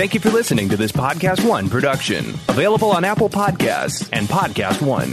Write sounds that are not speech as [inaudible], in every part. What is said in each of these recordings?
Thank you for listening to this Podcast One production, available on Apple Podcasts and Podcast One.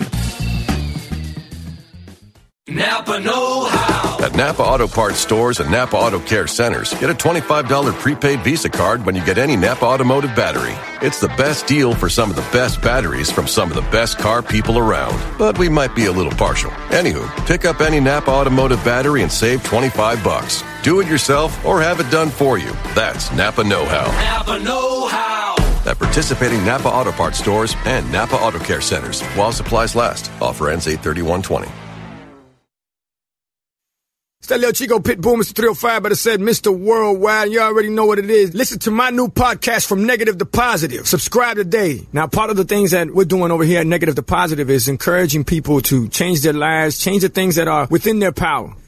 Napa Know How. At Napa Auto Parts stores and Napa Auto Care centers, get a $25 prepaid Visa card when you get any Napa Automotive battery. It's the best deal for some of the best batteries from some of the best car people around. But we might be a little partial. Anywho, pick up any Napa Automotive battery and save 25 bucks. Do it yourself or have it done for you. That's Napa Know How. Napa Know How. At participating Napa Auto Parts stores and Napa Auto Care centers while supplies last. Offer ends 83120. It's that little Chico Pitbull, Mr. 305, but it said Mr. Worldwide. You already know what it is. Listen to my new podcast from negative to positive. Subscribe today. Now, part of the things that we're doing over here at Negative to Positive is encouraging people to change their lives, change the things that are within their power.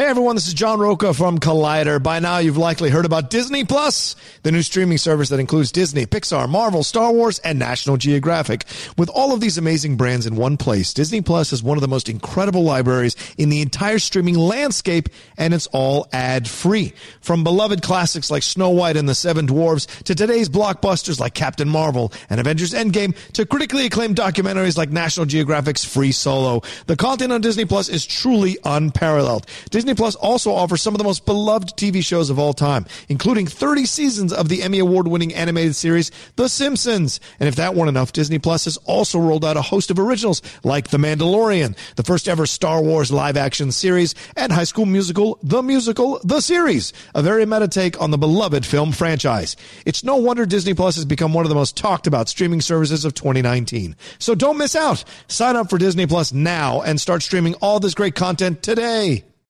Hey everyone, this is John Rocha from Collider. By now, you've likely heard about Disney Plus, the new streaming service that includes Disney, Pixar, Marvel, Star Wars, and National Geographic. With all of these amazing brands in one place, Disney Plus is one of the most incredible libraries in the entire streaming landscape, and it's all ad free. From beloved classics like Snow White and the Seven Dwarfs to today's blockbusters like Captain Marvel and Avengers Endgame to critically acclaimed documentaries like National Geographic's Free Solo, the content on Disney Plus is truly unparalleled. Disney Plus also offers some of the most beloved TV shows of all time, including 30 seasons of the Emmy Award winning animated series The Simpsons. And if that weren't enough, Disney Plus has also rolled out a host of originals like The Mandalorian, the first ever Star Wars live action series, and High School Musical, The Musical, The Series, a very meta take on the beloved film franchise. It's no wonder Disney Plus has become one of the most talked about streaming services of 2019. So don't miss out. Sign up for Disney Plus now and start streaming all this great content today.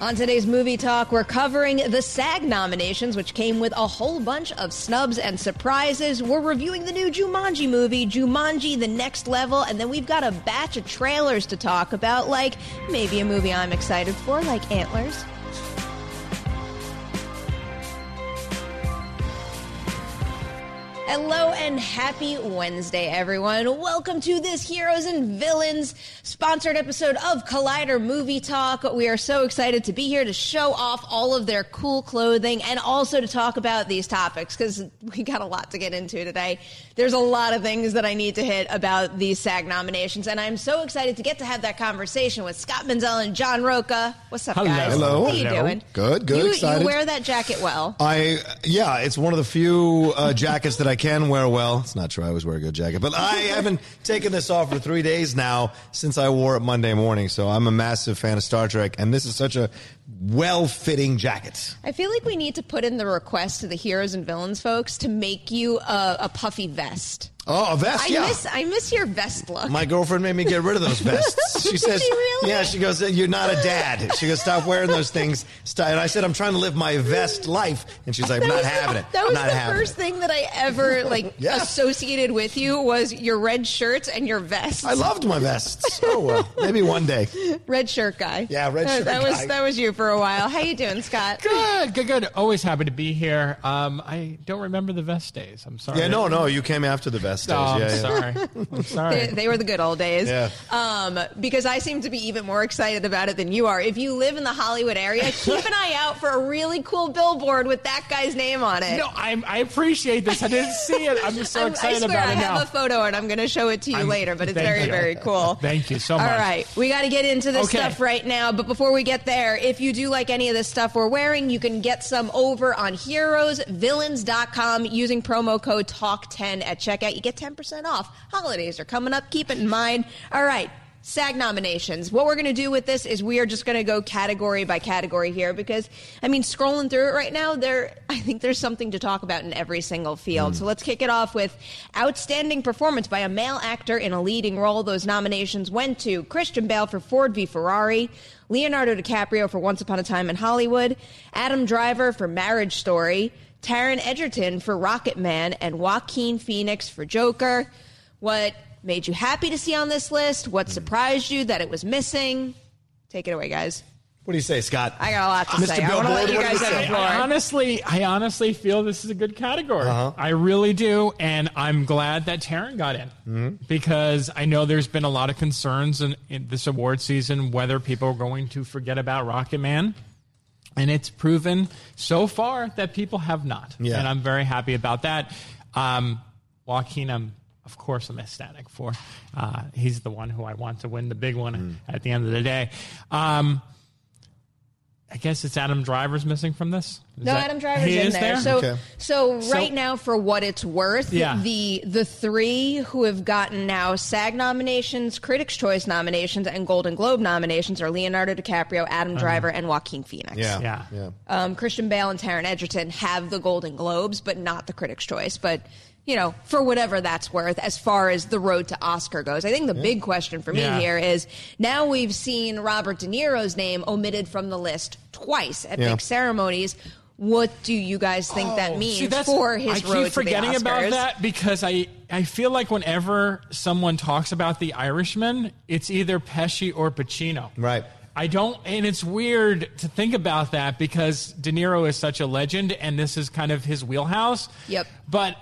On today's movie talk, we're covering the SAG nominations, which came with a whole bunch of snubs and surprises. We're reviewing the new Jumanji movie, Jumanji The Next Level, and then we've got a batch of trailers to talk about, like maybe a movie I'm excited for, like Antlers. Hello and happy Wednesday, everyone. Welcome to this Heroes and Villains sponsored episode of Collider Movie Talk. We are so excited to be here to show off all of their cool clothing and also to talk about these topics because we got a lot to get into today. There's a lot of things that I need to hit about these SAG nominations, and I'm so excited to get to have that conversation with Scott Menzel and John Rocha. What's up, guys? Hello. How are you Hello. doing? Good, good, You, excited. you wear that jacket well. I yeah, it's one of the few uh, jackets that I can wear well. It's not true. I always wear a good jacket, but I haven't taken this off for three days now since I wore it Monday morning. So I'm a massive fan of Star Trek, and this is such a well-fitting jackets. I feel like we need to put in the request to the heroes and villains folks to make you a, a puffy vest. Oh, a vest, I yeah. miss I miss your vest look. My girlfriend made me get rid of those vests. [laughs] She says, she really? "Yeah." She goes, "You're not a dad." She goes, "Stop wearing those things." And I said, "I'm trying to live my vest life," and she's like, "I'm not was the- having it. That was not the having first it." thing that I ever like [laughs] Yeah. associated with you was your red shirts and your vests. I loved my vests. Oh well, maybe one day. [laughs] red shirt guy. Yeah, red shirt That was guy. that was you for a while. How you doing, Scott? [laughs] Good, good, good. Always happy to be here. Um, I don't remember the vest days. I'm sorry. Yeah, no, no, you came after the vest days. Oh, I'm yeah, yeah. sorry. I'm [laughs] sorry. They, they were the good old days. Yeah. Um, because I seem to be even more excited about it than you are. If you live in the Hollywood area, [laughs] keep an eye out for a really cool billboard with that guy's name on it. No, I, I appreciate this. I didn't see it. I'm just so I'm- excited I swear about I it have now. a photo and I'm going to show it to you I'm- later, but it's very, you. very cool. Thank you so much. All right, we got to get into this Okay. stuff right now. But before we get there, if you do like any of this stuff we're wearing, you can get some over on heroesvillains.com using promo code TALK10 at checkout. You get 10% off. Holidays are coming up. Keep it in mind. All right. SAG nominations. What we're going to do with this is we are just going to go category by category here because, I mean, scrolling through it right now, there, I think there's something to talk about in every single field. Mm. So let's kick it off with outstanding performance by a male actor in a leading role. Those nominations went to Christian Bale for Ford v Ferrari, Leonardo DiCaprio for Once Upon a Time in Hollywood, Adam Driver for Marriage Story, Taron Egerton for Rocketman, and Joaquin Phoenix for Joker. What made you happy to see on this list? What surprised you that it was missing? Take it away, guys. What do you say, Scott? I got a lot to Mr. say. I want to let you guys have the floor. I honestly, I honestly feel this is a good category. Uh-huh. I really do, and I'm glad that Taron got in Mm-hmm. because I know there's been a lot of concerns in, in this award season whether people are going to forget about Rocketman. And it's proven so far that people have not. Yeah. And I'm very happy about that. Um, Joaquin, I'm, of course, I'm ecstatic for. Uh, he's the one who I want to win the big one Mm. at the end of the day. Um, I guess it's Adam Driver's missing from this. Is No, that- Adam Driver's he in is there. So, Okay. so So- right now, for what it's worth, Yeah. the the three who have gotten now SAG nominations, Critics' Choice nominations, and Golden Globe nominations are Leonardo DiCaprio, Adam Driver, and Joaquin Phoenix. Yeah, Yeah. yeah. Um, Christian Bale and Taron Egerton have the Golden Globes, but not the Critics' Choice. But you know, for whatever that's worth, as far as the road to Oscar goes, I think the big question for me Yeah. here is now we've seen Robert De Niro's name omitted from the list twice at Yeah. big ceremonies. What do you guys think that means Oh, See, that's- for his I road keep to the forgetting about that because I, I feel like whenever someone talks about the Irishman, it's either Pesci or Pacino. Right. I don't, and it's weird to think about that because De Niro is such a legend and this is kind of his wheelhouse. Yep. But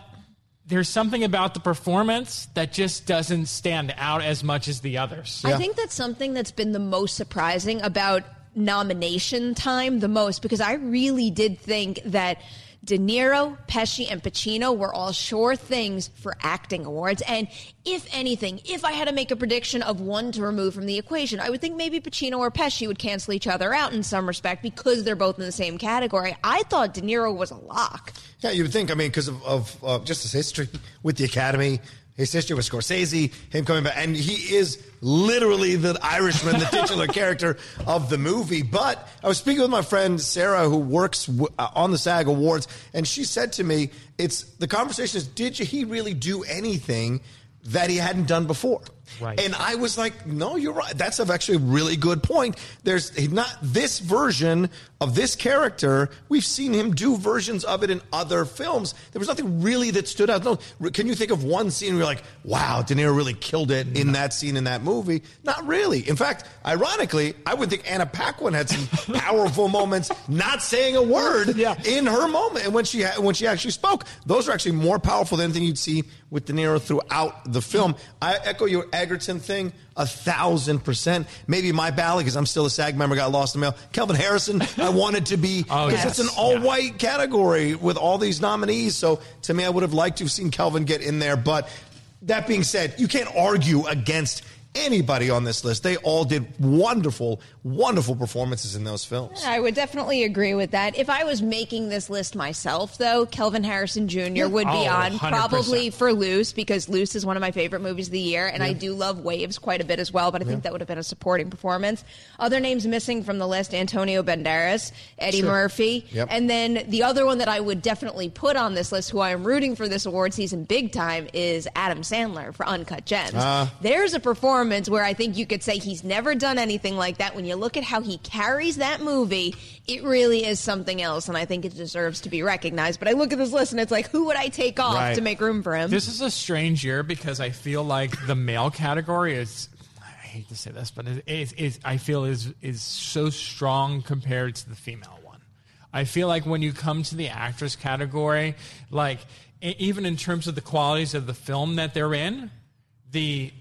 there's something about the performance that just doesn't stand out as much as the others. I think that's something that's been the most surprising about nomination time the most because I really did think that De Niro, Pesci, and Pacino were all sure things for acting awards. And if anything, if I had to make a prediction of one to remove from the equation, I would think maybe Pacino or Pesci would cancel each other out in some respect because they're both in the same category. I thought De Niro was a lock. Yeah, you would think. I mean, because of, of uh, just his history with the Academy, his history with Scorsese, him coming back, and he is literally the Irishman, the titular [laughs] character of the movie. But I was speaking with my friend Sarah, who works w- uh, on the SAG Awards, and she said to me, "It's the conversation is, did he really do anything that he hadn't done before?" Right. And I was like, no, you're right. That's actually a really good point. There's not this version of this character. We've seen him do versions of it in other films. There was nothing really that stood out. No, can you think of one scene where you're like, wow, De Niro really killed it in that scene in that movie? Not really. In fact, ironically, I would think Anna Paquin had some [laughs] powerful moments not saying a word Yeah. in her moment. And when she, when she actually spoke, those are actually more powerful than anything you'd see with De Niro throughout the film. I echo your Egerton thing a thousand percent. Maybe my ballot, because I'm still a SAG member, got lost in the mail. Kelvin Harrison, I [laughs] wanted to be, Oh, because yes. it's an all white category with all these nominees. So to me, I would have liked to have seen Kelvin get in there. But that being said, you can't argue against anybody on this list. They all did wonderful, wonderful performances in those films. Yeah, I would definitely agree with that. If I was making this list myself, though, Kelvin Harrison Jr. would be Oh, on 100%. probably for Luce because Luce is one of my favorite movies of the year, and I do love Waves quite a bit as well. But I think that would have been a supporting performance. Other names missing from the list: Antonio Banderas, Eddie Sure. Murphy, Yep. and then the other one that I would definitely put on this list, who I am rooting for this award season big time, is Adam Sandler for Uncut Gems. Ah. There's a performance where I think you could say he's never done anything like that. When you look at how he carries that movie, it really is something else, and I think it deserves to be recognized. But I look at this list and it's like, who would I take off Right. to make room for him? This is a strange year because I feel like the male category is. I hate to say this, but it is, is I feel is is so strong compared to the female one. I feel like when you come to the actress category, like even in terms of the qualities of the film that they're in, the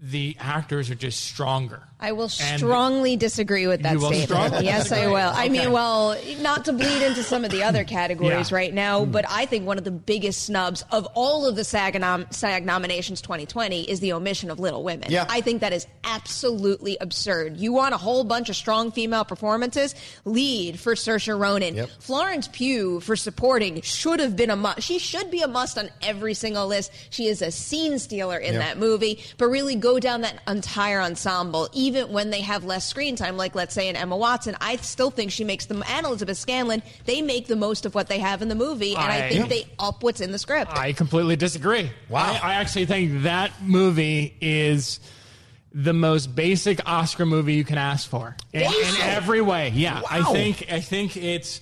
the actors are just stronger. I will And- strongly disagree with that statement. Yes, I will. I mean, well, not to bleed into some of the other [laughs] categories Yeah. right now, but I think one of the biggest snubs of all of the SAG, nom- SAG nominations 2020 is the omission of Little Women. Yeah. I think that is absolutely absurd. You want a whole bunch of strong female performances? Lead for Saoirse Ronan. Yep. Florence Pugh for supporting should have been a must. She should be a must on every single list. She is a scene stealer in Yep. that movie, but really go down that entire ensemble, even when they have less screen time, like let's say in Emma Watson, I still think she makes them, and Elizabeth Scanlen, they make the most of what they have in the movie, and I, I- think they up what's in the script. I completely disagree. Wow. I, I actually think that movie is the most basic Oscar movie you can ask for in, in every way. Yeah, I think I think it's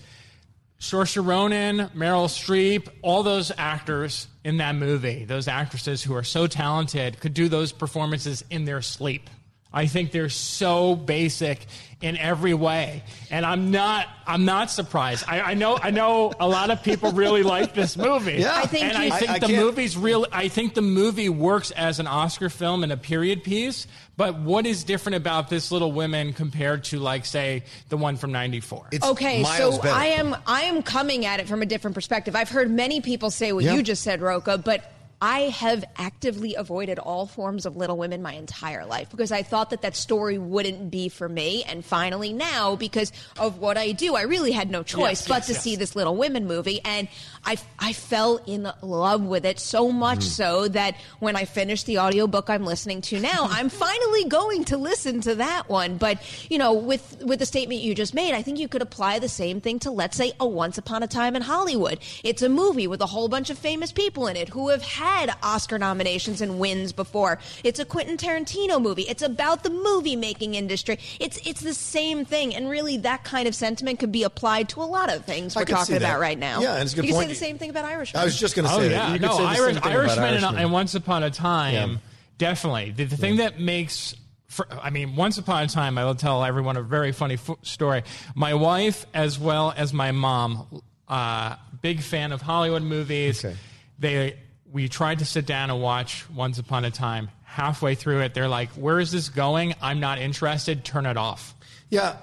Saoirse Ronan, Meryl Streep, all those actors in that movie, those actresses who are so talented, could do those performances in their sleep. I think they're so basic in every way, and I'm not. I'm not surprised. I, I know. I know a lot of people really like this movie. Yeah. I think and I think I- I the can't- movie's real. I think the movie works as an Oscar film and a period piece. But what is different about this Little Women compared to, like, say, the one from '94? It's Okay, miles so better. I am I am coming at it from a different perspective. I've heard many people say what Yeah. you just said, Rocha, but I have actively avoided all forms of Little Women my entire life because I thought that that story wouldn't be for me. And finally, now because of what I do, I really had no choice Yes, but yes, to yes. see this Little Women movie, and I I fell in love with it so much mm-hmm. so that when I finished the audiobook I'm listening to now, [laughs] I'm finally going to listen to that one. But you know, with with the statement you just made, I think you could apply the same thing to let's say a Once Upon a Time in Hollywood. It's a movie with a whole bunch of famous people in it who have had Oscar nominations and wins before. It's a Quentin Tarantino movie. It's about the movie making industry. It's it's the same thing, and really that kind of sentiment could be applied to a lot of things we're talking about right now. Yeah, and it's a good you point. Could say the same thing about Irishmen. I was just going to say Oh that. yeah, You could no, say the Irish, same thing about Irishman and, and Once Upon a Time, Yeah. definitely. The, the thing that makes, for, I mean, Once Upon a Time, I will tell everyone a very funny f- story. My wife, as well as my mom, uh, big fan of Hollywood movies. Okay. They, we tried to sit down and watch Once Upon a Time. Halfway through it, they're like, "Where is this going? I'm not interested. Turn it off." Yeah,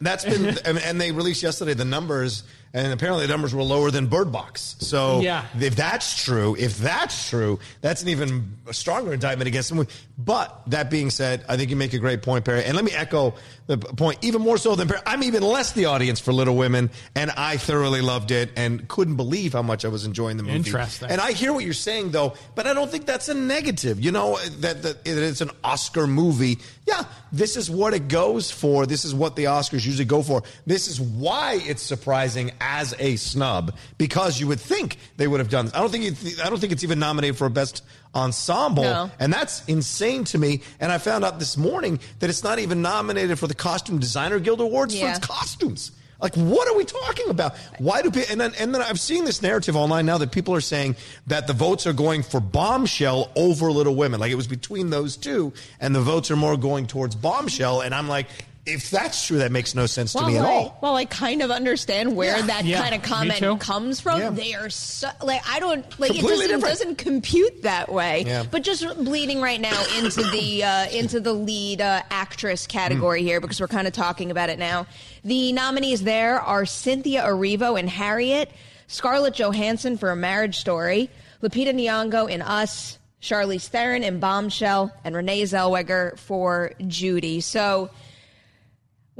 that's been, and, and they released yesterday the numbers, and apparently the numbers were lower than Bird Box. So Yeah. if that's true, if that's true, that's an even stronger indictment against them. But that being said, I think you make a great point, Perri. And let me echo the point, even more so than Perri. I'm even less the audience for Little Women, and I thoroughly loved it and couldn't believe how much I was enjoying the movie. Interesting. And I hear what you're saying, though, but I don't think that's a negative. You know, that, that it's an Oscar movie. Yeah, this is what it goes for. This is what the Oscars usually go for. This is why it's surprising as a snub because you would think they would have done this. I don't think it, I don't think it's even nominated for a best ensemble, No. and that's insane to me. And I found out this morning that it's not even nominated for the Costume Designer Guild Awards Yeah. for its costumes. Like, what are we talking about? Why do people? And then, and then I've seen this narrative online now that people are saying that the votes are going for Bombshell over Little Women. Like it was between those two, and the votes are more going towards Bombshell. And I'm like, if that's true, that makes no sense to me at I, all. well, I kind of understand where Yeah. that Yeah, kind of comment comes from. Yeah. They are so like I don't like it doesn't, different. doesn't compute that way. Yeah. But just bleeding right now into the uh, [laughs] into the lead uh, actress category here because we're kind of talking about it now. The nominees there are Cynthia Erivo in Harriet, Scarlett Johansson for A Marriage Story, Lupita Nyong'o in Us. Charlize Theron in Bombshell, and Renee Zellweger for Judy. So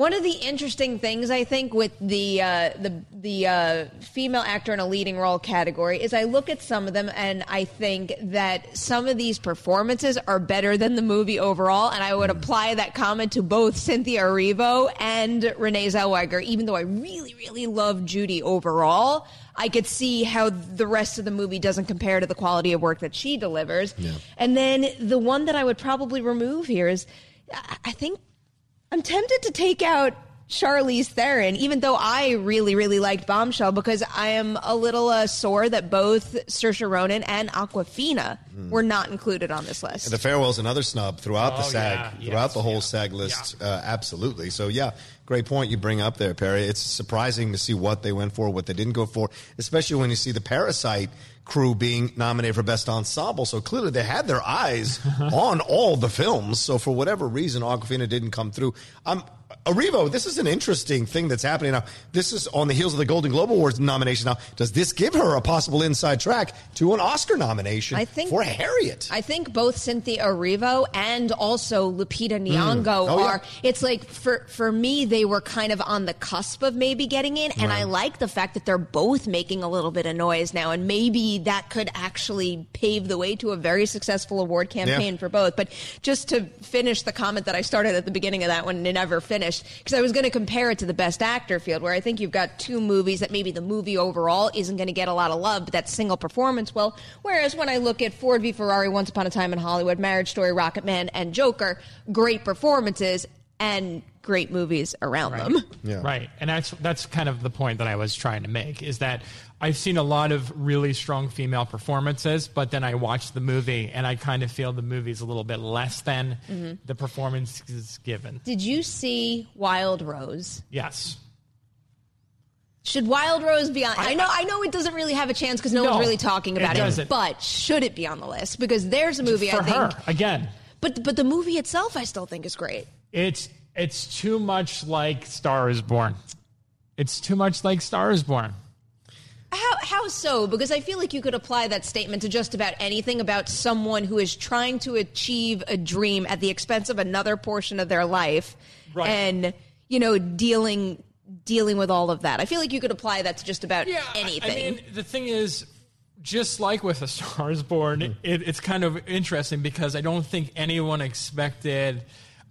one of the interesting things I think with the uh, the the uh, female actor in a leading role category is I look at some of them and I think that some of these performances are better than the movie overall, and I would apply that comment to both Cynthia Erivo and Renee Zellweger. Even though I really really love Judy overall, I could see how the rest of the movie doesn't compare to the quality of work that she delivers. And then the one that I would probably remove here is I think I'm tempted to take out Charlize Theron, even though I really, really liked Bombshell, because I am a little uh, sore that both Saoirse Ronan and Awkwafina were not included on this list. The farewell's another snub throughout the Oh, SAG, yeah, throughout yes, the whole yeah, SAG list. Uh, absolutely. So yeah, great point you bring up there, Perri. It's surprising to see what they went for, what they didn't go for, especially when you see the Parasite crew being nominated for best ensemble. So clearly they had their eyes [laughs] on all the films. So for whatever reason, Awkwafina didn't come through. Um, Erivo, this is an interesting thing that's happening now. This is on the heels of the Golden Globe Awards nomination. Now, does this give her a possible inside track to an Oscar nomination I think- for Harriet? I think both Cynthia Erivo and also Lupita hmm. Nyong'o Oh, yeah. are. It's like for for me, they were kind of on the cusp of maybe getting in, and I like the fact that they're both making a little bit of noise now, and maybe that could actually pave the way to a very successful award campaign Yeah. for both. But just to finish the comment that I started at the beginning of that one and it never finished, because I was going to compare it to the Best Actor field, where I think you've got two movies that maybe the movie overall isn't going to get a lot of love, but that single performance will. Whereas when I look at Ford v Ferrari, Once Upon a Time in Hollywood, Marriage Story, Rocketman, and Joker, great performances and great movies around them. Yeah. Right. And that's that's kind of the point that I was trying to make is that I've seen a lot of really strong female performances, but then I watch the movie and I kind of feel the movie's a little bit less than Mm-hmm. the performances given. Did you see Wild Rose? Yes. Should Wild Rose be on? I, know, I know it doesn't really have a chance because no, No, one's really talking about it. doesn't. But should it be on the list? Because there's a movie For I think. her, again, But but the movie itself, I still think is great. it's it's too much like Star is Born. It's too much like Star is Born. How how so? Because I feel like you could apply that statement to just about anything about someone who is trying to achieve a dream at the expense of another portion of their life, Right. and you know dealing dealing with all of that. I feel like you could apply that to just about Yeah, I- anything. I mean, the thing is, just like with A Star is Born, Hmm. it, it's kind of interesting because I don't think anyone expected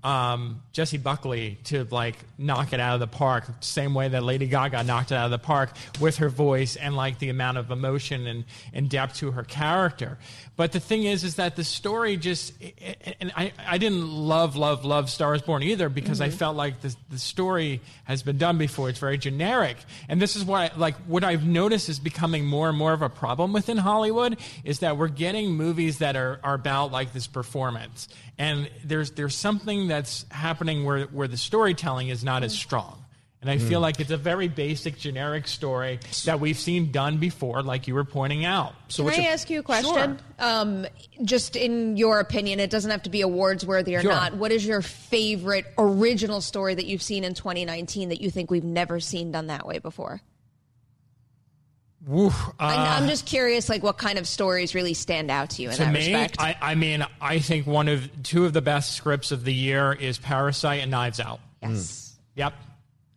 um, Jessie Buckley to like knock it out of the park, same way that Lady Gaga knocked it out of the park with her voice and like the amount of emotion and, and depth to her character. But the thing is, is that the story just, and I, I didn't love, love, love Star is Born either because I mm-hmm. felt like the, the story has been done before. It's very generic. And this is why, like, what I've noticed is becoming more and more of a problem within Hollywood is that we're getting movies that are, are about like this performance. And there's, there's something that's happening where, where the storytelling is not as strong. And I feel like it's a very basic, generic story that we've seen done before, like you were pointing out. So Can what's I your- ask you a question? Um, just in your opinion, it doesn't have to be awards worthy or Sure. not. What is your favorite original story that you've seen in 2019 that you think we've never seen done that way before? Woo, I- uh, I'm just curious, like what kind of stories really stand out to you in to that me, respect? I, I mean, I think one of two of the best scripts of the year is Parasite and Knives Out. yes. Yep.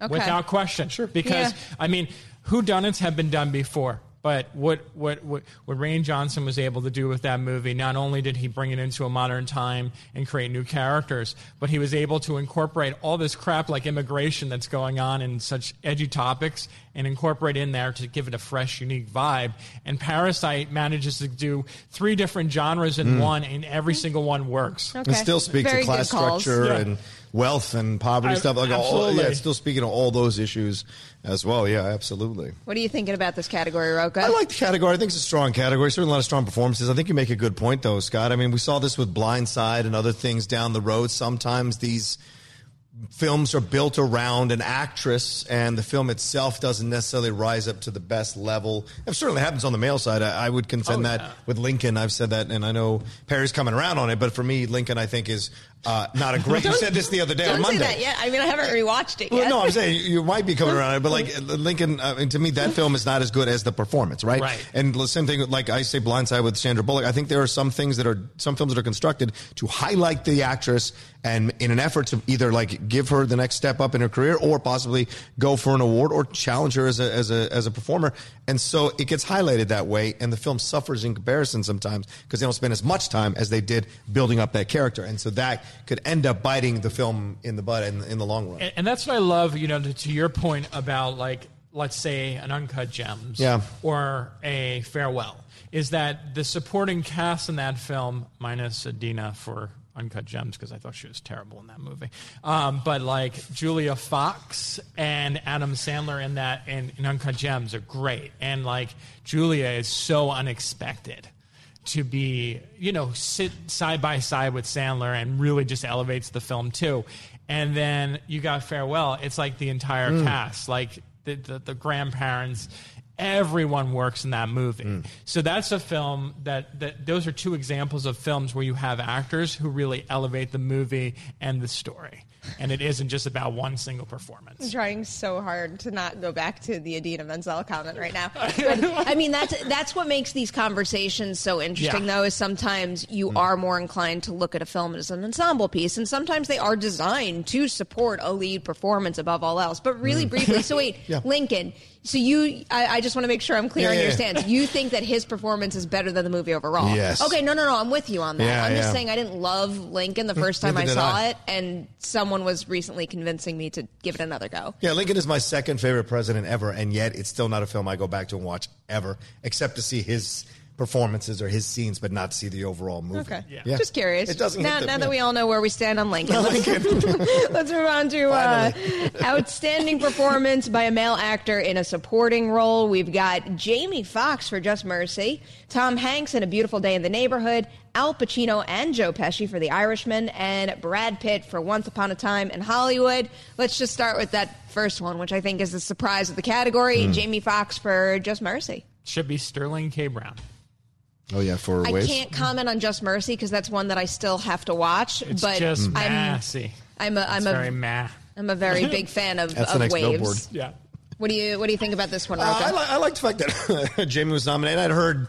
Okay. Without question. Sure. Because Yeah. I mean, whodunits have been done before. But what, what, what, what Rian Johnson was able to do with that movie, not only did he bring it into a modern time and create new characters, but he was able to incorporate all this crap like immigration that's going on and such edgy topics and incorporate in there to give it a fresh, unique vibe. And Parasite manages to do three different genres in mm. one, and every single one works. Okay. and still speaks Very to class structure Yeah. and wealth and poverty I- stuff like all, yeah it's still speaking to all those issues as well yeah absolutely What are you thinking about this category, Rocha? I like the category. I think it's a strong category. Certainly a lot of strong performances. I think you make a good point, though, Scott. I mean, we saw this with Blindside and other things down the road. Sometimes these films are built around an actress and the film itself doesn't necessarily rise up to the best level. It certainly happens on the male side. I, I would contend Oh, that yeah. with Lincoln. I've said that, and I know Perri's coming around on it, but for me, Lincoln, I think is uh, not a [laughs] great. you said this the other day on Don't say Monday. that yet. I mean, I haven't rewatched it Well, yet. no, I'm saying you- might be coming [laughs] around it, but like Lincoln, uh, and to me, that film is not as good as the performance, right? Right. And the same thing, like I say, Blindside with Sandra Bullock. I think there are some things that are some films that are constructed to highlight the actress and in an effort to either like give her the next step up in her career or possibly go for an award or challenge her as a as a as a performer. And so it gets highlighted that way, and the film suffers in comparison sometimes because they don't spend as much time as they did building up that character, and so that could end up biting the film in the butt in, in the long run. And, and that's what I love, you know, to, to your point about like, let's say an Uncut Gems Yeah. or a Farewell, is that the supporting cast in that film, minus Idina for Uncut Gems, because I thought she was terrible in that movie, um, but like Julia Fox and Adam Sandler in that in, in Uncut Gems are great. And like Julia is so unexpected to be, you know, sit side by side with Sandler and really just elevates the film too. And then you got Farewell. It's like the entire mm. cast, like the, the, the grandparents, everyone works in that movie. Mm. So that's a film that, that those are two examples of films where you have actors who really elevate the movie and the story. And it isn't just about one single performance. I'm trying so hard to not go back to the Idina Menzel comment right now. [laughs] But, I mean, that's that's what makes these conversations so interesting, Yeah. though. Is sometimes you mm. are more inclined to look at a film as an ensemble piece, and sometimes they are designed to support a lead performance above all else. But really mm. briefly, so [laughs] wait, Yeah. Lincoln. So you, I, I just want to make sure I'm clear Yeah, on your yeah. stance. You think that his performance is better than the movie overall? Yes. Okay, no, no, no. I'm with you on that. Yeah, I'm just saying I didn't love Lincoln the first time I saw I. it, and someone was recently convincing me to give it another go. Yeah, Lincoln is my second favorite president ever, and yet it's still not a film I go back to and watch ever, except to see his performances or his scenes, but not see the overall movie. Okay. Yeah. Just curious. It doesn't Now, the- now yeah. that we all know where we stand on Lincoln, let's, [laughs] let's move on to uh, [laughs] outstanding performance by a male actor in a supporting role. We've got Jamie Foxx for Just Mercy, Tom Hanks in A Beautiful Day in the Neighborhood, Al Pacino and Joe Pesci for The Irishman, and Brad Pitt for Once Upon a Time in Hollywood. Let's just start with that first one, which I think is the surprise of the category. Hmm. Jamie Foxx for Just Mercy. Should be Sterling K. Brown. Oh yeah, for I waves. can't comment on Just Mercy because that's one that I still have to watch. It's but just I'm massy. I'm a I'm It's a very meh. am a very big [laughs] fan of, That's the next waves. billboard. Yeah. What do you what do you think about this one, Uh, I, li- I like the fact that [laughs] Jamie was nominated. I'd heard,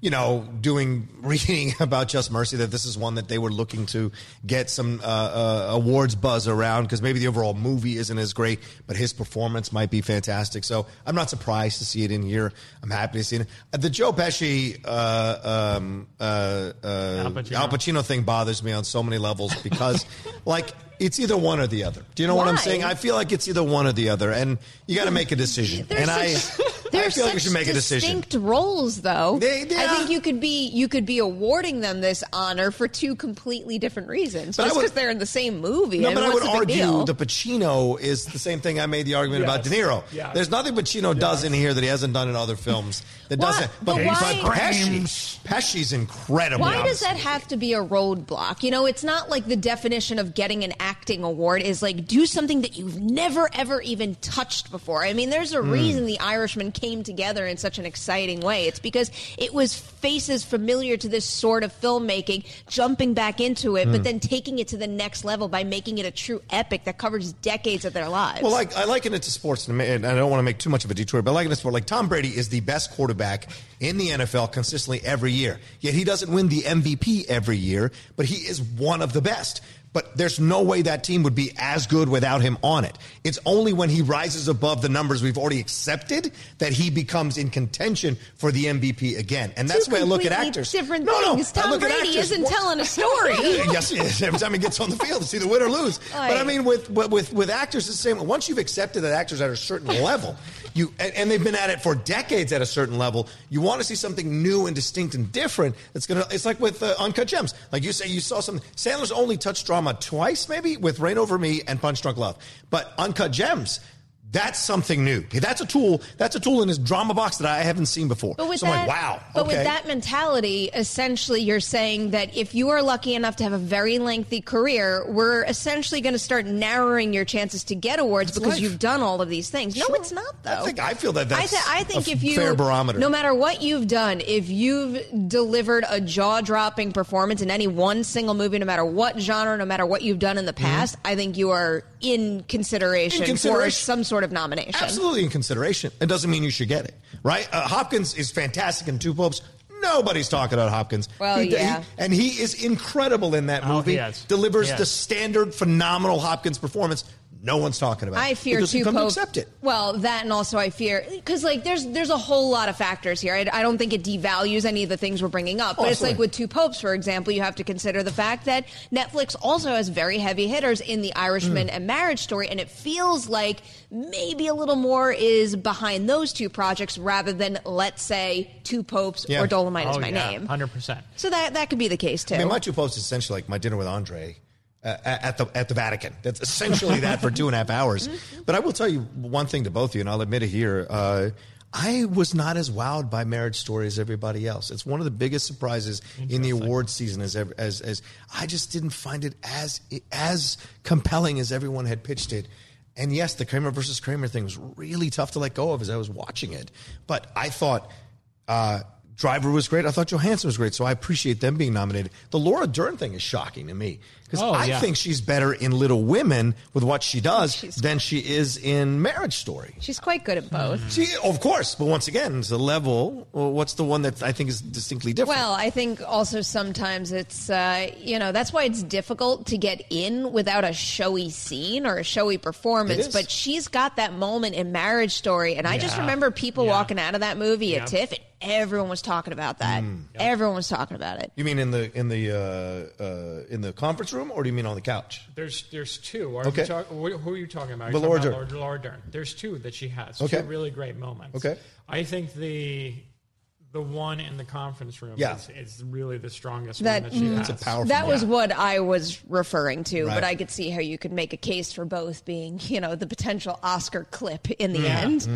you know, doing [laughs] reading about Just Mercy that this is one that they were looking to get some uh, uh, awards buzz around because maybe the overall movie isn't as great, but his performance might be fantastic. So I'm not surprised to see it in here. I'm happy to see it. Uh, the Joe Pesci uh, um, uh, uh, Al Pacino. Al Pacino thing bothers me on so many levels because, [laughs] like. It's either one or the other. Do you know what I'm saying? I feel like it's either one or the other, and you got to make a decision. They're and such, I, they're I feel like we should make a decision. distinct roles, though. They- I think you could be you could be awarding them this honor for two completely different reasons. But Just because they're in the same movie. No, mean, but I would the argue deal? the Pacino is the same thing I made the argument about De Niro. Yes. There's nothing Pacino does in here that he hasn't done in other films. That Why- doesn't. but But, why- but Pesci, Pesci's incredible. Why does that have to be a roadblock? You know, it's not like the definition of getting an acting award is like do something that you've never ever even touched before. I mean, there's a Hmm. reason the Irishman came together in such an exciting way. It's because it was faces familiar to this sort of filmmaking jumping back into it, Hmm. but then taking it to the next level by making it a true epic that covers decades of their lives. Well, like I liken it to sports, and I don't want to make too much of a detour, but I liken it to sport. Like Tom Brady is the best quarterback in the NFL consistently every year. Yet he doesn't win the MVP every year, but he is one of the best. But there's no way that team would be as good without him on it. It's only when he rises above the numbers we've already accepted that he becomes in contention for the MVP again. And that's Two way I look at actors. Different no, no, things. Tom Brady actors. isn't What- telling a story. [laughs] yes, he is. Every time he gets on the field, it's either win or lose. But I mean, with with with, with actors, it's the same. Once you've accepted that actors are at a certain level, you and, and they've been at it for decades at a certain level, you want to see something new and distinct and different. That's gonna. It's like with uh, Uncut Gems. Like you say, you saw something. Sandler's only touched drama twice, maybe with Reign Over Me and Punch Drunk Love. But Uncut Gems. That's something new. That's a tool. That's a tool in his drama box that I haven't seen before. But with so that, I'm like, wow. But okay. with that mentality, essentially, you're saying that if you are lucky enough to have a very lengthy career, we're essentially going to start narrowing your chances to get awards because life. you've done all of these things. No, it's not though. I think I feel that I, that's th- I think a if you fair barometer. no matter what you've done, if you've delivered a jaw-dropping performance in any one single movie, no matter what genre, no matter what you've done in the past, I think you are in consideration, Mm-hmm. In consideration. for some sort of nomination. Absolutely in consideration. It doesn't mean you should get it, right? Uh, Hopkins is fantastic in Two Popes. Nobody's talking about Hopkins. Well, He- yeah. he- and he is incredible in that Oh, movie. he is. Delivers He the standard, phenomenal Hopkins performance. No one's talking about. I fear because two you come to popes. accept it. Well, that and also I fear because like there's there's a whole lot of factors here. I, I don't think it devalues any of the things we're bringing up, but Oh, it's like with two popes, for example, you have to consider the fact that Netflix also has very heavy hitters in The Irishman Mm. and Marriage Story, and it feels like maybe a little more is behind those two projects rather than let's say two popes Yeah. or Dolomite is Oh, my yeah, name. 100%. So that that could be the case too. I mean, my two popes is essentially like my dinner with Andre uh, at the at the Vatican. That's essentially that for two and a half hours. But I will tell you one thing to both of you, and I'll admit it here. Uh, I was not as wowed by Marriage Story as everybody else. It's one of the biggest surprises in the award season. As ever, as as I just didn't find it as as compelling as everyone had pitched it. And yes, the Kramer versus Kramer thing was really tough to let go of as I was watching it. But I thought uh, Driver was great. I thought Johansson was great. So I appreciate them being nominated. The Laura Dern thing is shocking to me because Oh, I yeah. think she's better in Little Women with what she does She's- than she is in Marriage Story. She's quite good at both. She, of course, but once again, it's the level. Well, what's the one that I think is distinctly different? Well, I think also sometimes it's, uh, you know, that's why it's difficult to get in without a showy scene or a showy performance. But she's got that moment in Marriage Story. And I just remember people Yeah. walking out of that movie at Yep. TIFF and everyone was talking about that. Mm. Everyone was talking about it. you mean in the in the uh, uh, in the conference room, or do you mean on the couch? There's there's two. Are Okay. you talk, who who are you talking about? Are you But Laura Dern. Laura, Laura Dern. There's two that she has. Okay. Two really great moments. Okay. I think the the one in the conference room Yeah. is, is really the strongest That- one that she mm, has. It's a powerful. That was Yeah. what I was referring to, Right. but I could see how you could make a case for both being, [laughs] you know, the potential Oscar clip in the end.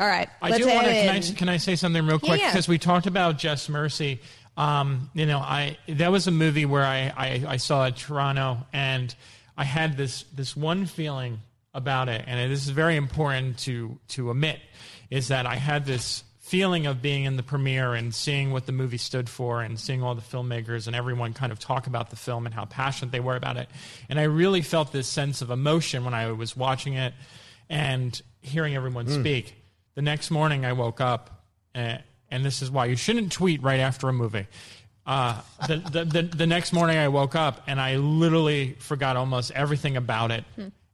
All right, I let's do want to. Can I, can I say something real quick? yeah. Because we talked about Just Mercy. Um, you know, I that was a movie where I, I, I saw at Toronto, and I had this this one feeling about it, and this is very important to to admit, is that I had this feeling of being in the premiere and seeing what the movie stood for and seeing all the filmmakers and everyone kind of talk about the film and how passionate they were about it. And I really felt this sense of emotion when I was watching it and hearing everyone speak. The next morning, I woke up, uh, and this is why you shouldn't tweet right after a movie. Uh, the, the, the, the next morning, I woke up and I literally forgot almost everything about it.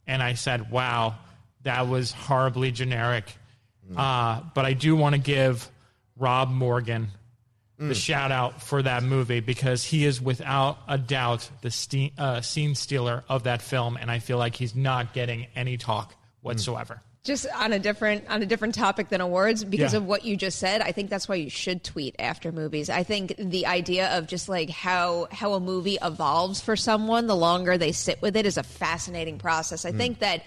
And I said, wow, that was horribly generic. Uh, but I do want to give Rob Morgan the shout out for that movie because he is without a doubt the ste- uh, scene stealer of that film, and I feel like he's not getting any talk whatsoever. just on a different on a different topic than awards because Yeah. of what you just said i think that's why you should tweet after movies. I think the idea of just like how how a movie evolves for someone the longer they sit with it is a fascinating process. I think that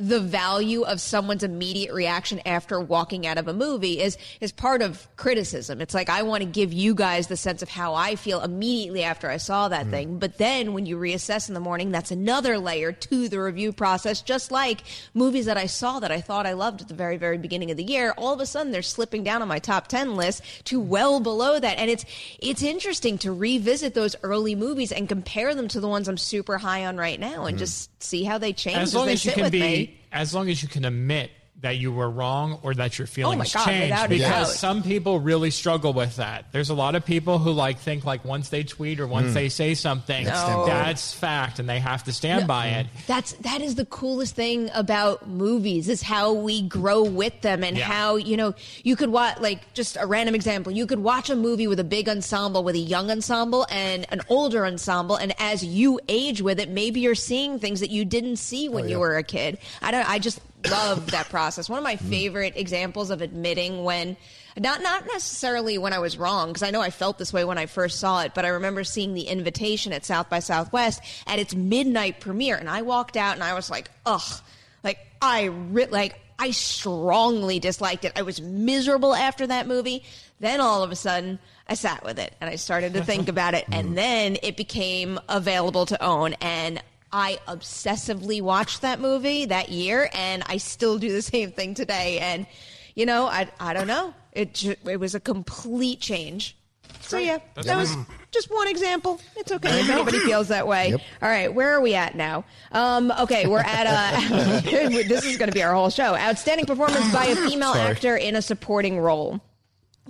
the value of someone's immediate reaction after walking out of a movie is is part of criticism. It's like I want to give you guys the sense of how I feel immediately after I saw that mm-hmm. thing. But then when you reassess in the morning, that's another layer to the review process. Just like movies that I saw that I thought I loved at the very very beginning of the year, all of a sudden they're slipping down on my top 10 list to well below that. And it's it's interesting to revisit those early movies and compare them to the ones I'm super high on right now and mm-hmm. just see how they change as as, long they as you can with be, me. As long as you can admit that you were wrong or that your oh feelings God, changed, without because doubt. some people really struggle with that. There's a lot of people who like think like once they tweet or once hmm. they say something, No. that's fact, and they have to stand by it. That's that is the coolest thing about movies is how we grow with them and Yeah. how you know you could watch like just a random example you could watch a movie with a big ensemble with a young ensemble and an older ensemble and as you age with it maybe you're seeing things that you didn't see when oh, you were a kid I don't I just love that process one of my mm-hmm. favorite examples of admitting when not not necessarily when I was wrong because I know I felt this way when I first saw it, but I remember seeing the invitation at South by Southwest at its midnight premiere, and I walked out and I was like, ugh, like I re- like I strongly disliked it. I was miserable after that movie. Then all of a sudden, I sat with it and I started to think [laughs] about it, and mm-hmm. then it became available to own. And I obsessively watched that movie that year, and I still do the same thing today. And you know, I I don't know. It ju- it was a complete change. So yeah, that was just one example. It's okay if anybody feels that way. All right, where are we at now? Um, okay, we're at uh, [laughs] this is going to be our whole show. Outstanding performance by a [laughs] female actor in a supporting role.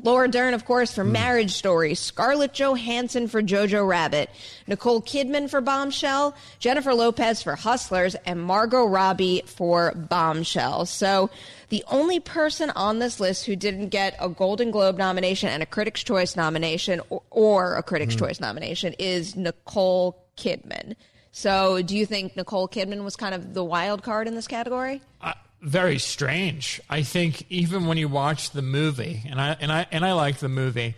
Laura Dern, of course, for Marriage Story, Scarlett Johansson for Jojo Rabbit, Nicole Kidman for Bombshell, Jennifer Lopez for Hustlers, and Margot Robbie for Bombshell. So the only person on this list who didn't get a Golden Globe nomination and a Critics' Choice nomination or, or a Critics' Choice nomination is Nicole Kidman. So do you think Nicole Kidman was kind of the wild card in this category? Uh, very strange. I think even when you watch the movie, and I and I and I like the movie,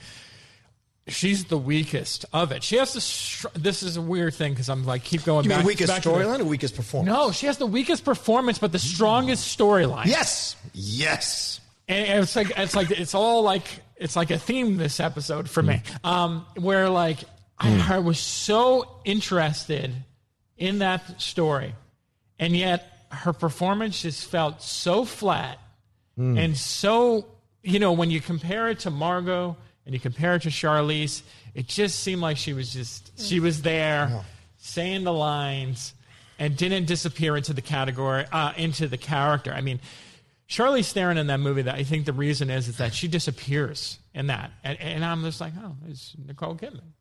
she's the weakest of it. She has the. This is a weird thing because I'm like keep going You back. mean weakest storyline or weakest performance? No, she has the weakest performance, but the strongest storyline. Yes. Yes. and it's like it's like it's all like it's like a theme this episode for me um where like I, I was so interested in that story and yet her performance just felt so flat and so you know when you compare it to margot and you compare it to charlize it just seemed like she was just she was there saying the lines and didn't disappear into the category uh, into the character i mean Charlize Theron in that movie, that I think the reason is is that she disappears in that, and, and I'm just like, oh, it's Nicole Kidman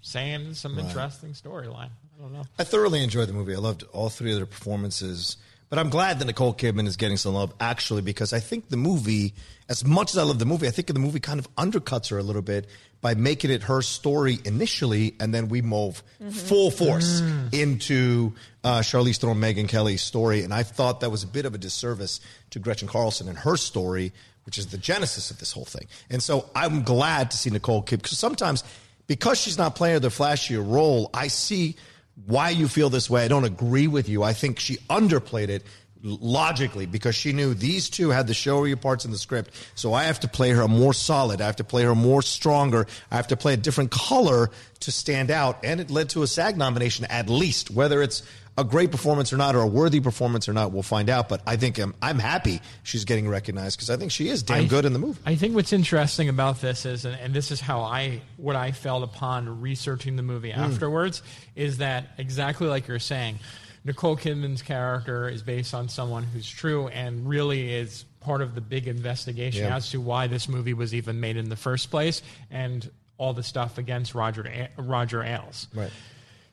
saying some interesting storyline. I don't know. I thoroughly enjoyed the movie. I loved all three of their performances. But I'm glad that Nicole Kidman is getting some love, actually, because I think the movie, as much as I love the movie, I think the movie kind of undercuts her a little bit by making it her story initially, and then we move full force into uh, Charlize Theron, Megyn Kelly's story. And I thought that was a bit of a disservice to Gretchen Carlson and her story, which is the genesis of this whole thing. And so I'm glad to see Nicole Kidman, because sometimes, because she's not playing the flashier role, I see why you feel this way. I don't agree with you. I think she underplayed it logically because she knew these two had the showier parts in the script. So I have to play her more solid. I have to play her more stronger. I have to play a different color to stand out. And it led to a SAG nomination at least. Whether it's a great performance or not, or a worthy performance or not, we'll find out. But I think I'm, I'm happy she's getting recognized because I think she is damn good in the movie. I think what's interesting about this is, and, and this is how I, what I felt upon researching the movie hmm. afterwards, is that exactly like you're saying, Nicole Kidman's character is based on someone who's true and really is part of the big investigation Yeah. as to why this movie was even made in the first place and all the stuff against Roger Roger Ailes Right.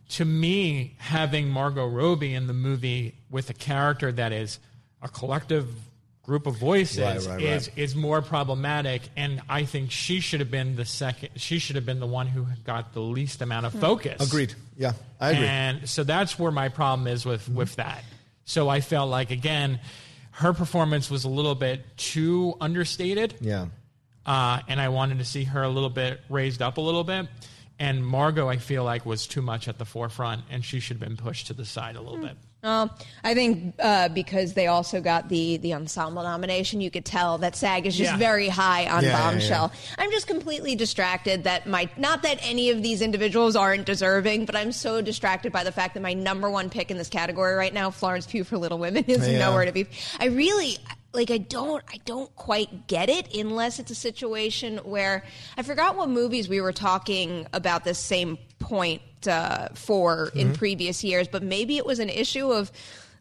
To me, having Margot Robbie in the movie with a character that is a collective group of voices Right, right, is right. is more problematic, and I think she should have been the second. She should have been the one who got the least amount of focus. Agreed. Yeah, I agree. And so that's where my problem is with with that. So I felt like again, her performance was a little bit too understated yeah. uh, and I wanted to see her a little bit raised up a little bit. And Margot, I feel like, was too much at the forefront, and she should have been pushed to the side a little bit. Um, I think uh, because they also got the the ensemble nomination, you could tell that SAG is just Yeah. very high on Yeah, yeah, Bombshell. I'm just completely distracted that my not that any of these individuals aren't deserving, but I'm so distracted by the fact that my number one pick in this category right now, Florence Pugh for Little Women, is Yeah. nowhere to be. I really like. I don't. I don't quite get it unless it's a situation where I forgot what movies we were talking about this same point uh, for in previous years, but maybe it was an issue of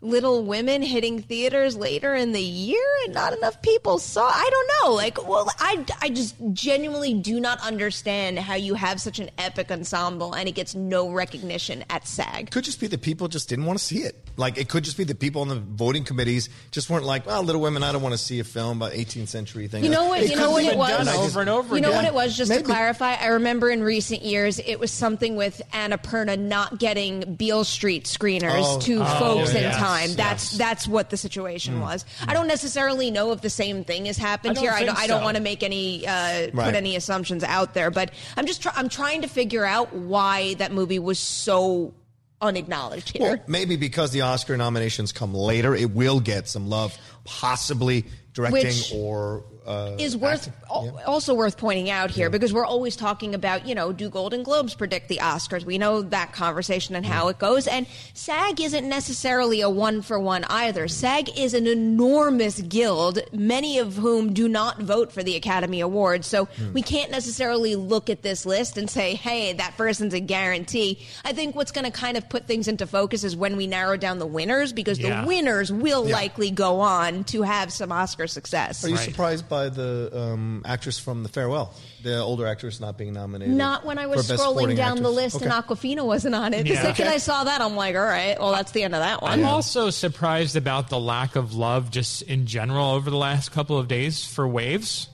Little Women hitting theaters later in the year and not enough people saw. I don't know. Like, well, I, I just genuinely do not understand how you have such an epic ensemble and it gets no recognition at SAG. could just be that people just didn't want to see it. Like it could just be that people on the voting committees just weren't like, "Well, Little Women, I don't want to see a film about 18th century thing." You know what? It You know what it was? done over and over You know again. what it was? Just to clarify, I remember in recent years it was something with Annapurna not getting Beale Street screeners Oh. to Oh, folks in yes, time. That's yes. that's what the situation was. I don't necessarily know if the same thing has happened I here. I don't. I don't want to make any uh, Right. put any assumptions out there, but I'm just try- I'm trying to figure out why that movie was so unacknowledged here. Well, maybe because the Oscar nominations come later, it will get some love, possibly directing Which or uh, is worth Yeah. also worth pointing out here because we're always talking about you know do Golden Globes predict the Oscars? We know that conversation and how it goes, and SAG isn't necessarily a one for one either. SAG is an enormous guild, many of whom do not vote for the Academy Awards, so we can't necessarily look at this list and say, hey, that person's a guarantee. I think what's going to kind of put things into focus is when we narrow down the winners because Yeah. the winners will Yeah. likely go on to have some Oscar success. Are you Right. surprised by the um, actress from The Farewell, the older actress not being nominated? Not when I was scrolling Supporting down the Actress? list and Awkwafina wasn't on it. The Yeah. second Okay. I saw that, I'm like, all right, well, that's the end of that one. I'm also surprised about the lack of love just in general over the last couple of days for Waves.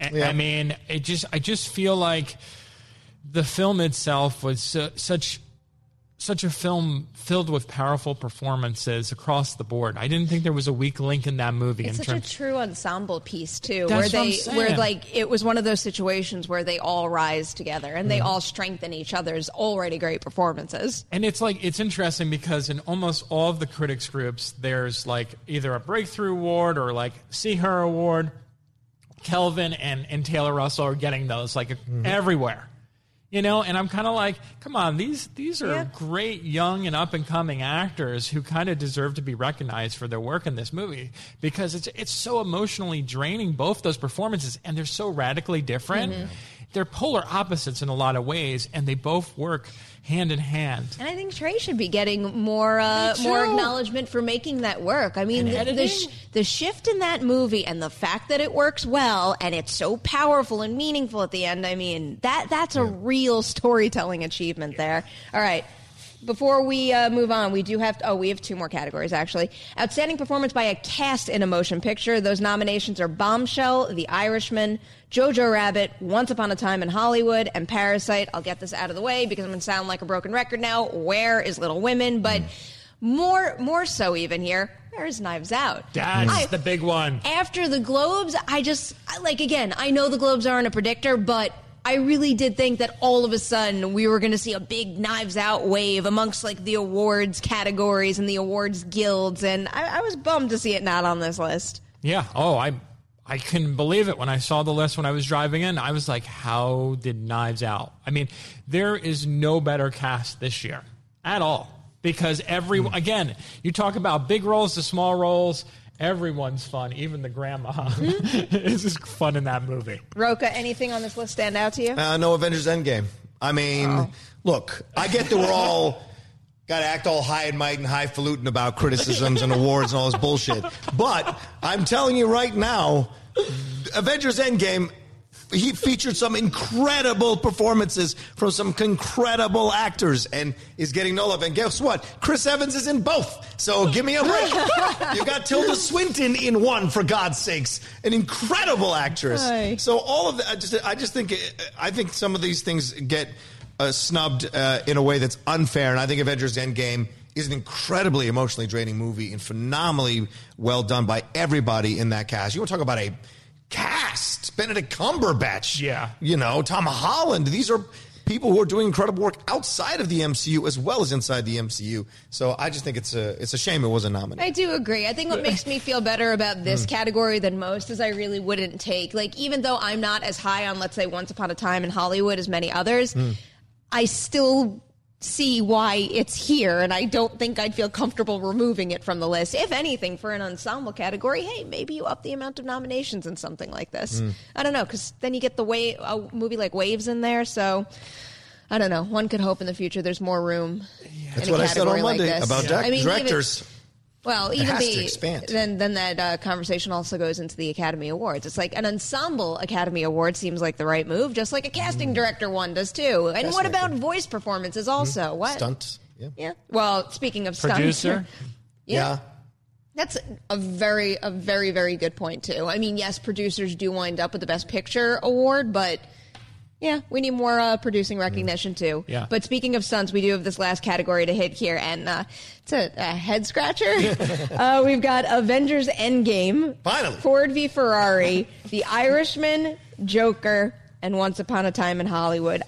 I, Yeah. I mean, it just I just feel like the film itself was su- such such a film filled with powerful performances across the board. I didn't think there was a weak link in that movie. It's in such a true ensemble piece too, That's where what I'm they, saying. where like it was one of those situations where they all rise together and Mm-hmm. they all strengthen each other's already great performances. And it's like it's interesting because in almost all of the critics groups, there's like either a breakthrough award or like see her award. Kelvin and, and Taylor Russell are getting those like everywhere. You know, and I'm kind of like, come on, these these are Yeah. great young and up and coming actors who kind of deserve to be recognized for their work in this movie because it's it's so emotionally draining both those performances and they're so radically different. Mm-hmm. They're polar opposites in a lot of ways and they both work hand in hand. And I think Trey should be getting more uh, more acknowledgement for making that work. I mean, the, the, sh- the shift in that movie and the fact that it works well and it's so powerful and meaningful at the end. I mean, that that's a real storytelling achievement there. All right. Before we uh, move on, we do have to, oh, we have two more categories actually. Outstanding performance by a cast in a motion picture. Those nominations are Bombshell, The Irishman, Jojo Rabbit, Once Upon a Time in Hollywood, and Parasite. I'll get this out of the way because I'm going to sound like a broken record now. Where is Little Women? But more, more so even here. Where's Knives Out? That's I- the big one. after the Globes, I just like again. I know the Globes aren't a predictor, but I really did think that all of a sudden we were going to see a big Knives Out wave amongst like the awards categories and the awards guilds, and I, I was bummed to see it not on this list. Yeah. Oh, I I couldn't believe it when I saw the list when I was driving in. I was like, how did Knives Out? I mean, there is no better cast this year at all because every hmm. again, you talk about big roles to small roles. Everyone's fun, even the grandma. [laughs] it's just fun in that movie. Rocha, anything on this list stand out to you? Uh, no Avengers Endgame. I mean, Oh. look, I get that we're all [laughs] got to act all high and mighty and highfalutin about criticisms and awards and all this bullshit. But I'm telling you right now, Avengers Endgame. He featured some incredible performances from some incredible actors and is getting no love. And guess what? Chris Evans is in both. So give me a break. [laughs] you got Tilda Swinton in one, for God's sakes. An incredible actress. Aye. So all of that, I just, I just think, I think some of these things get uh, snubbed uh, in a way that's unfair, and I think Avengers Endgame is an incredibly emotionally draining movie and phenomenally well done by everybody in that cast. You want to talk about a cast? Benedict Cumberbatch, Yeah. you know, Tom Holland. These are people who are doing incredible work outside of the MCU as well as inside the MCU. So I just think it's a, it's a shame it wasn't nominated. I do agree. I think what makes me feel better about this hmm. category than most is I really wouldn't take like even though I'm not as high on let's say Once Upon a Time in Hollywood as many others, hmm. I still see why it's here and I don't think I'd feel comfortable removing it from the list. If anything for an ensemble category, hey, maybe you up the amount of nominations in something like this. Hmm. I don't know cuz then you get the way a movie like Waves in there, so I don't know. One could hope in the future there's more room. That's in a what I said on like Monday this. about I mean, even- directors. Well, even has the to expand. then then that uh, conversation also goes into the Academy Awards. It's like an ensemble Academy Award seems like the right move, just like a casting director one does too. And what about director. voice performances also? What Stunt. Yeah. Yeah. Well, speaking of stunts, Producer. Yeah. that's a very a very very good point too. I mean, yes, producers do wind up with the Best Picture award, but. Yeah, we need more uh, producing recognition too. Yeah. But speaking of stunts, we do have this last category to hit here, and uh, it's a, a head scratcher. [laughs] uh, we've got Avengers Endgame, Finally. Ford v Ferrari, The Irishman, Joker, and Once Upon a Time in Hollywood.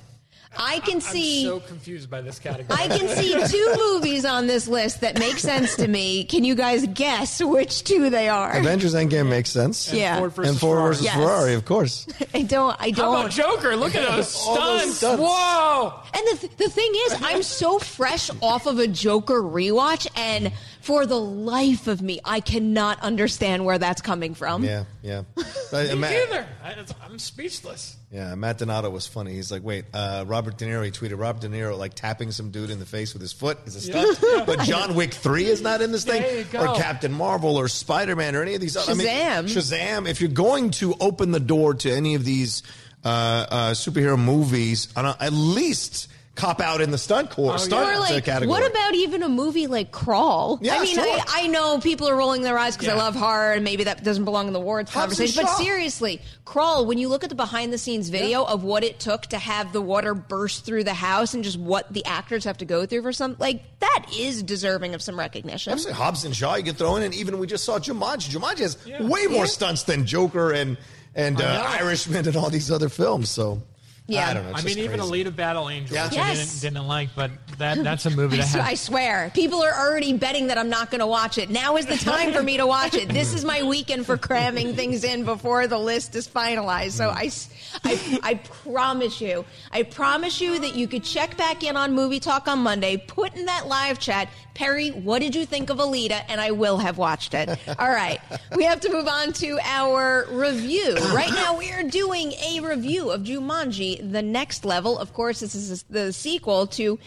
I can see. I'm so confused by this category. I can see two movies on this list that make sense to me. Can you guys guess which two they are? Avengers Endgame makes sense. Yeah. Ford versus And Ford Ferrari. versus Yes. Ferrari, of course. [laughs] I don't. I don't. How about Joker? Look at those [laughs] All those stunts. stunts. Whoa. And the, th- the thing is, I'm so fresh off of a Joker rewatch, and for the life of me, I cannot understand where that's coming from. Yeah, yeah. [laughs] Uh, Me Matt, neither. I, I'm speechless. yeah, Matt Donato was funny. He's like, wait, uh, Robert De Niro, he tweeted Robert De Niro like tapping some dude in the face with his foot is a stunt, but John Wick 3 is not in this thing. There you go. Or Captain Marvel or Spider Man or any of these other. I mean, Shazam. Shazam. If you're going to open the door to any of these uh, uh, superhero movies, I don't- at least cop out in the stunt core, stunt Or uh, like, category. what about even a movie like Crawl? Yeah, I mean, sure. I, I know people are rolling their eyes because I love horror, and maybe that doesn't belong in the awards Hobbs conversation. But seriously, Crawl. When you look at the behind the scenes video of what it took to have the water burst through the house, and just what the actors have to go through for some, like that is deserving of some recognition. Absolutely. Hobbs and Shaw, you can throw in, and even we just saw Jumanji. Jumanji has Yeah. way more Yeah. stunts than Joker and and uh, Irishman and all these other films. So Yeah. I don't know. It's I mean, just even crazy. Alita Battle Angel, Yeah. which Yes. I didn't, didn't like, but that that's a [laughs] movie I, that sw- I swear, people are already betting that I'm not going to watch it. Now is the time for me to watch it. This is my weekend for cramming things in before the list is finalized. So I, I, I promise you, I promise you that you could check back in on Movie Talk on Monday, put in that live chat, Perri, what did you think of Alita? And I will have watched it. [laughs] All right, we have to move on to our review. Right now, we are doing a review of Jumanji: The Next Level. Of course, this is the sequel to.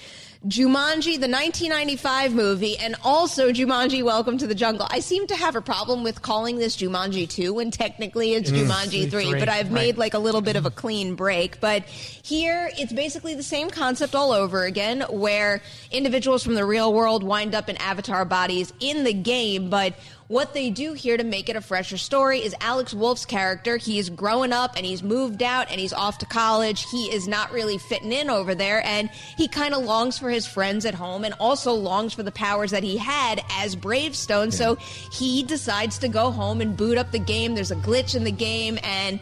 Jumanji, the 1995 movie, and also Jumanji Welcome to the Jungle. I seem to have a problem with calling this Jumanji 2 when technically it's Jumanji 3, Three, but I've right. made like a little bit of a clean break. But here it's basically the same concept all over again, where individuals from the real world wind up in avatar bodies in the game, but what they do here to make it a fresher story is Alex Wolff's character. He is growing up and he's moved out and he's off to college. He is not really fitting in over there and he kind of longs for his friends at home and also longs for the powers that he had as Bravestone. So he decides to go home and boot up the game. There's a glitch in the game and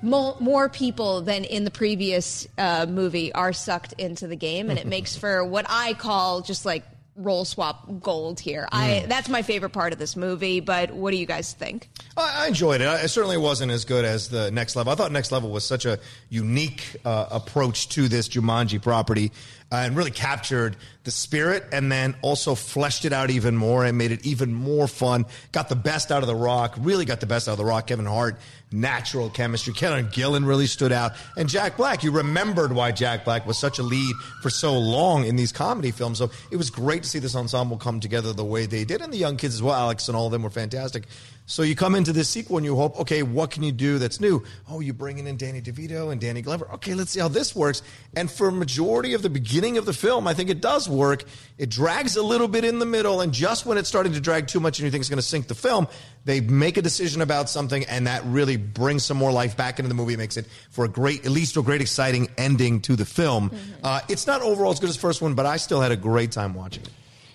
more, more people than in the previous uh, movie are sucked into the game, and it makes [laughs] for what I call just like roll swap gold here. I that's my favorite part of this movie. But what do you guys think? I, I enjoyed it. It certainly wasn't as good as the next level. I thought next level was such a unique uh, approach to this Jumanji property Uh, and really captured the spirit and then also fleshed it out even more and made it even more fun. Got the best out of the rock, really got the best out of the rock. Kevin Hart, natural chemistry. Kevin Gillan really stood out. And Jack Black, you remembered why Jack Black was such a lead for so long in these comedy films. So it was great to see this ensemble come together the way they did. And the young kids as well, Alex and all of them were fantastic. So you come into this sequel and you hope, okay, what can you do that's new? Oh, you're bringing in Danny DeVito and Danny Glover. Okay, let's see how this works. And for a majority of the beginning of the film, I think it does work. It drags a little bit in the middle, and just when it's starting to drag too much and you think it's going to sink the film, they make a decision about something, and that really brings some more life back into the movie. It makes it for a great, at least a great, exciting ending to the film. Uh, it's not overall as good as the first one, but I still had a great time watching it.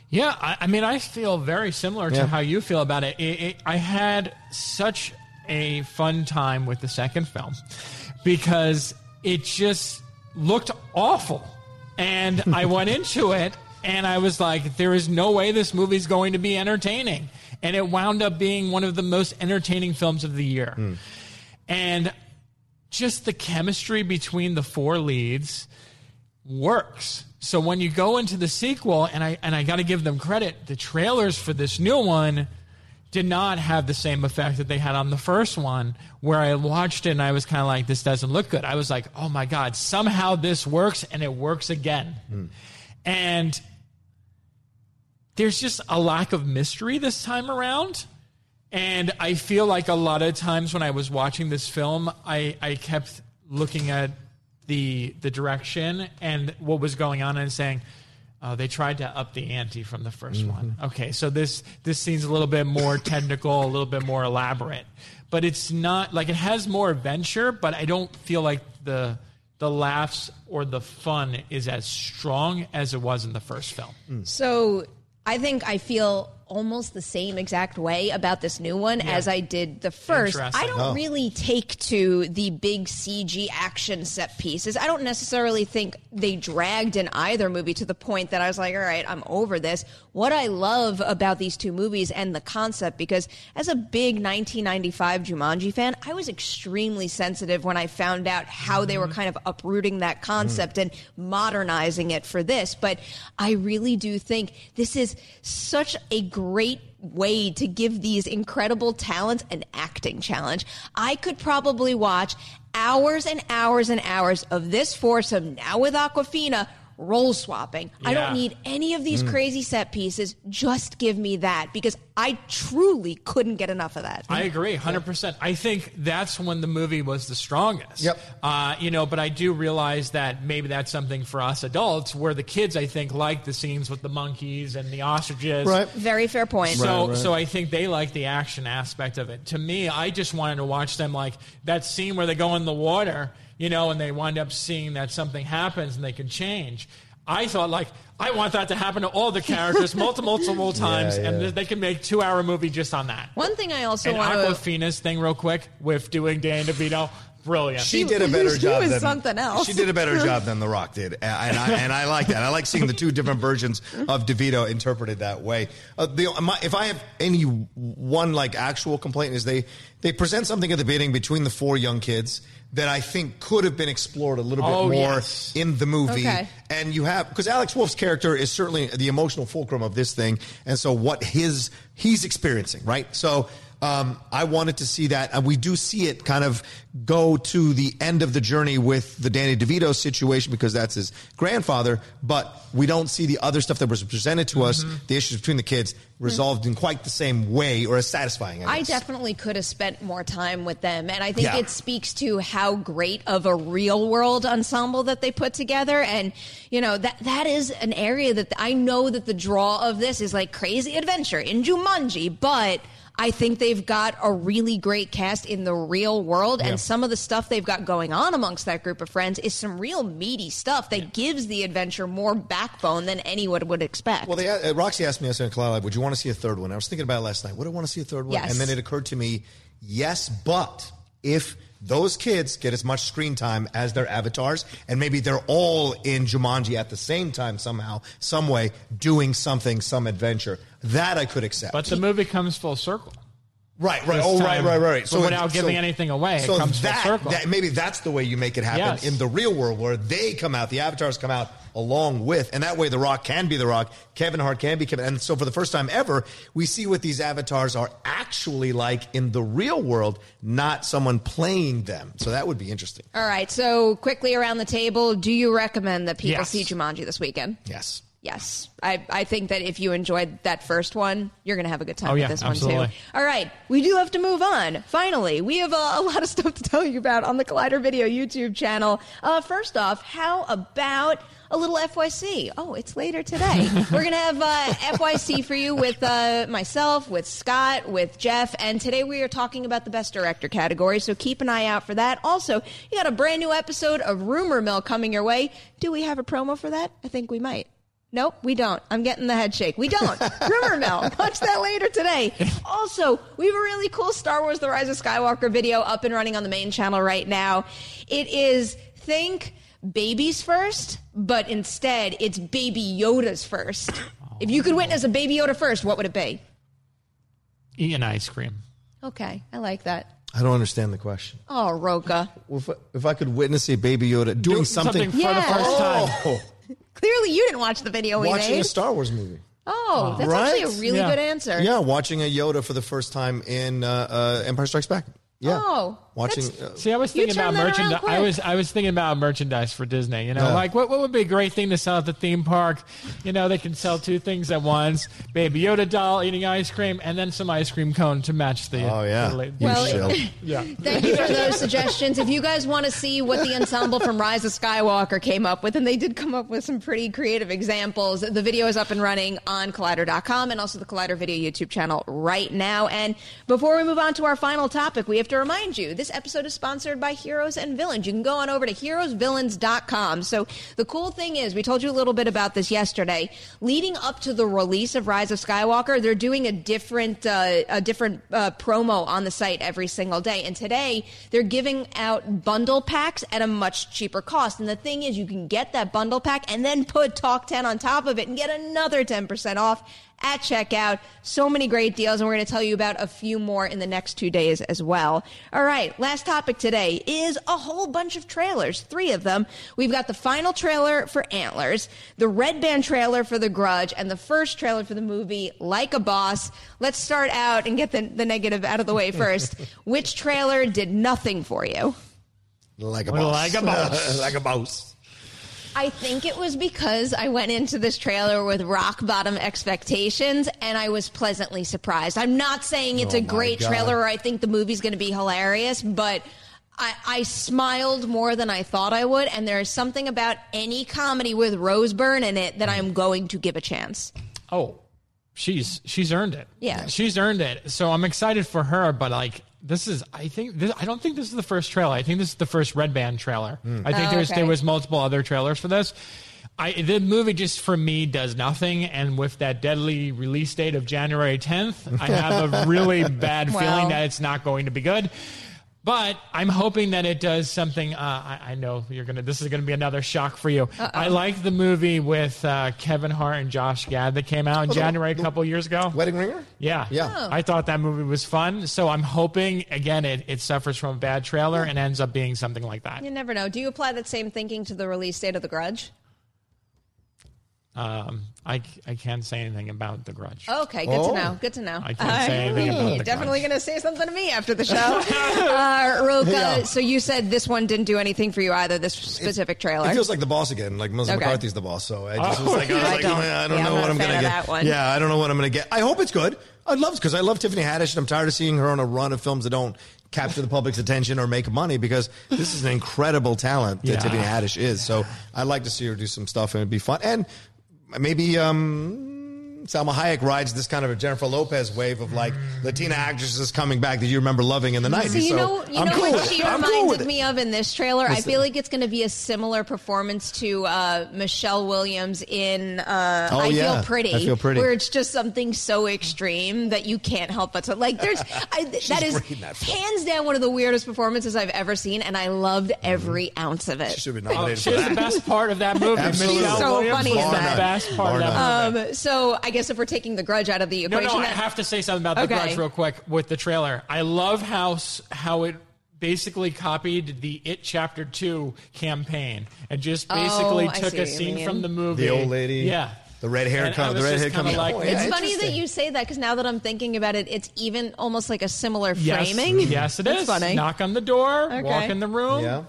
Yeah, I, I mean, I feel very similar to Yeah. how you feel about it. It, it. I had such a fun time with the second film because it just looked awful. And [laughs] I went into it and I was like, there is no way this movie's going to be entertaining. And it wound up being one of the most entertaining films of the year. Hmm. And just the chemistry between the four leads works. So when you go into the sequel, and I and I got to give them credit, the trailers for this new one did not have the same effect that they had on the first one. Where I watched it and I was kind of like, this doesn't look good. I was like, oh my god, somehow this works, and it works again. Hmm. And there's just a lack of mystery this time around. And I feel like a lot of times when I was watching this film, I, I kept looking at the the direction and what was going on and saying, oh, they tried to up the ante from the 1st mm-hmm. one. Okay, so this this seems a little bit more [coughs] technical, a little bit more elaborate, but it's not like it has more adventure, but I don't feel like the the laughs or the fun is as strong as it was in the first film. So I think I feel almost the same exact way about this new one as I did the first. I don't Oh. really take to the big CG action set pieces. I don't necessarily think they dragged in either movie to the point that I was like, all right, I'm over this. What I love about these two movies and the concept, because as a big 1995 Jumanji fan, I was extremely sensitive when I found out how they were mm-hmm. kind of uprooting that mm-hmm. concept and modernizing it for this. But I really do think this is such a great way to give these incredible talents an acting challenge. I could probably watch hours and hours and hours of this foursome now with Awkwafina role swapping. I don't need any of these crazy set pieces. Just give me that because I truly couldn't get enough of that. I agree, hundred percent. I think that's when the movie was the strongest. Yep. Uh, you know, but I do realize that maybe that's something for us adults, where the kids, I think, like the scenes with the monkeys and the ostriches. Right. Very fair point. So, so I think they like the action aspect of it. To me, I just wanted to watch them like that scene where they go in the water, you know, and they wind up seeing that something happens and they can change. I thought like I want that to happen to all the characters [laughs] multiple, multiple times, yeah. and they can make two hour movie just on that. One thing I also And want to Awkwafina's thing, real quick, with doing Dan DeVito, brilliant. She He- did a better was- he job was than something else. She did a better job than [laughs] The Rock did, and I, and I like that. I like seeing the two different versions of DeVito interpreted that way. Uh, the, my, if I have any one like actual complaint is they they present something at the beginning between the four young kids that I think could have been explored a little bit Oh, more yes. in the movie. Okay. And you have because Alex Wolff's character is certainly the emotional fulcrum of this thing, and so what his he's experiencing, right? So um, I wanted to see that, and we do see it kind of go to the end of the journey with the Danny DeVito situation because that's his grandfather, but we don't see the other stuff that was presented to us, the issues between the kids, resolved in quite the same way or as satisfying. I, I definitely could have spent more time with them. And I think Yeah. it speaks to how great of a real world ensemble that they put together. And, you know, that, that is an area that I know that the draw of this is like crazy adventure in Jumanji, but I think they've got a really great cast in the real world. And some of the stuff they've got going on amongst that group of friends is some real meaty stuff that gives the adventure more backbone than anyone would expect. Well, they, uh, Roxy asked me yesterday in Collider Live, would you want to see a third one? I was thinking about it last night. Would I want to see a third one? Yes. And then it occurred to me, yes, but if those kids get as much screen time as their avatars, and maybe they're all in Jumanji at the same time somehow, some way, doing something, some adventure, that I could accept. but the movie comes full circle. Right, right. Oh, right, right, right. but without giving anything away, it so comes full that, circle. that- maybe that's the way you make it happen Yes. in the real world, where they come out, the avatars come out along with, and that way The Rock can be The Rock, Kevin Hart can be Kevin, and so for the first time ever, we see what these avatars are actually like in the real world, not someone playing them. So that would be interesting. All right. So quickly around the table, do you recommend that people Yes. see Jumanji this weekend? Yes. Yes. I, I think that if you enjoyed that first one, you're going to have a good time Oh, with yeah, this one absolutely. too. All right. We do have to move on. Finally, we have a, [laughs] a lot of stuff to tell you about on the Collider Video YouTube channel. Uh, first off, how about a little FYC? Oh, it's later today. [laughs] We're going to have uh, FYC for you with uh, myself, with Scott, with Jeff, and today we are talking about the Best Director category, so keep an eye out for that. Also, you got a brand new episode of Rumor Mill coming your way. Do we have a promo for that? I think we might. Nope, we don't. I'm getting the head shake. We don't. [laughs] Rumor Mill. Watch that later today. Also, we have a really cool Star Wars The Rise of Skywalker video up and running on the main channel right now. It is think babies first, but instead it's baby Yoda's first. If you could witness a baby Yoda first, what would it be? Eating ice cream. Okay, I like that. I don't understand the question. Oh, Rocha. Well, if, I, if I could witness a baby Yoda doing Do something, for the first time. oh, [laughs] Clearly, you didn't watch the video we watching made. a Star Wars movie. oh, that's Right? actually a really Yeah. good answer. Yeah, watching a Yoda for the first time in uh, uh, Empire Strikes Back. Yeah. Oh, watching. Uh, See, I was thinking about turned that around merchandise. I was I was thinking about merchandise for Disney. You know, Yeah. like what what would be a great thing to sell at the theme park? You know, they can sell two things at once: Baby Yoda doll eating ice cream, and then some ice cream cone to match the. oh yeah, the la- you Well, yeah. [laughs] Thank you for those suggestions. If you guys want to see what the ensemble from Rise of Skywalker came up with, and they did come up with some pretty creative examples, the video is up and running on Collider.com and also the Collider Video YouTube channel right now. And before we move on to our final topic, we have to remind you this this episode is sponsored by Heroes and Villains. You can go on over to heroesvillains.com. So the cool thing is, we told you a little bit about this yesterday. Leading up to the release of Rise of Skywalker, they're doing a different uh, a different uh, promo on the site every single day. And today they're giving out bundle packs at a much cheaper cost. And the thing is, you can get that bundle pack and then put Talk 10 on top of it and get another 10% off at checkout. So many great deals, and we're going to tell you about a few more in the next two days as well. All right, last topic today is a whole bunch of trailers, three of them. We've got the final trailer for Antlers, the Red Band trailer for The Grudge, and the first trailer for the movie Like a Boss. Let's start out and get the, the negative out of the way [laughs] first. Which trailer did nothing for you? Like a boss. like a boss. [laughs] like a boss. I think it was because I went into this trailer with rock bottom expectations and I was pleasantly surprised. I'm not saying it's Oh a great God. trailer or I think the movie's going to be hilarious, but I, I smiled more than I thought I would. And there is something about any comedy with Rose Byrne in it that I'm mm. going to give a chance. Oh, she's she's earned it. Yeah. she's earned it. So I'm excited for her. But like, this is I think this, I don't think this is the first trailer. I think this is the first Red Band trailer. Hmm. I think Oh, there's okay. there was multiple other trailers for this. I, the movie just for me does nothing, and with that deadly release date of January 10th, I have a really [laughs] bad Well. feeling that it's not going to be good. But I'm hoping that it does something. Uh, I, I know you're gonna. This is gonna be another shock for you. I like the movie with uh, Kevin Hart and Josh Gad that came out in the- January a the- couple years ago. Wedding ringer? Yeah, Yeah. Oh. I thought that movie was fun. So I'm hoping again it, it suffers from a bad trailer and ends up being something like that. You never know. Do you apply that same thinking to the release date of The Grudge? Um, I I can't say anything about The Grudge. Okay, good Oh. to know. Good to know. I can't say anything about The Definitely going to say something to me after the show. [laughs] uh, Rocha, Yeah. so you said this one didn't do anything for you either, this specific trailer. It feels like the boss again. Like Melissa Okay. McCarthy's the boss. So I just Oh, [laughs] was like, I, was I like, don't- I don't yeah, I'm know what a I'm gonna get. that one. Yeah, I don't know what I'm gonna get. I hope it's good. I'd love because I love Tiffany Haddish, and I'm tired of seeing her on a run of films that don't capture the public's attention or make money because this is an incredible talent that Yeah. Tiffany Haddish is. So I'd like to see her do some stuff and it'd be fun. And maybe um Salma Hayek rides this kind of a Jennifer Lopez wave of like Latina actresses coming back that you remember loving in the 90s. So you know, you I'm know cool what she it. I'm cool reminded me of in this trailer. I feel that? like it's going to be a similar performance to uh, Michelle Williams in uh, Oh, "I yeah. Feel Pretty," I Feel Pretty. where it's just something so extreme that you can't help but to like. There's [laughs] I, that is that hands down one of the weirdest performances I've ever seen, and I loved every ounce of it. She should be Oh, nominated she for was that. the best part of that movie. Absolutely. Michelle So Williams funny was in the that. best part Bar of that movie. Um, so I guess if we're taking the grudge out of the No, equation, no, I that- have to say something about the Okay. Grudge real quick with the trailer. I love how how it basically copied the It Chapter Two campaign and just basically Oh, took a scene from the movie. The old lady? yeah, The red hair And the was red just hair kinda coming like, out. It's Yeah, funny that you say that because now that I'm thinking about it, it's even almost like a similar Yes, framing. yes, it is. That's funny. Knock on the door, Okay. walk in the room. Yeah.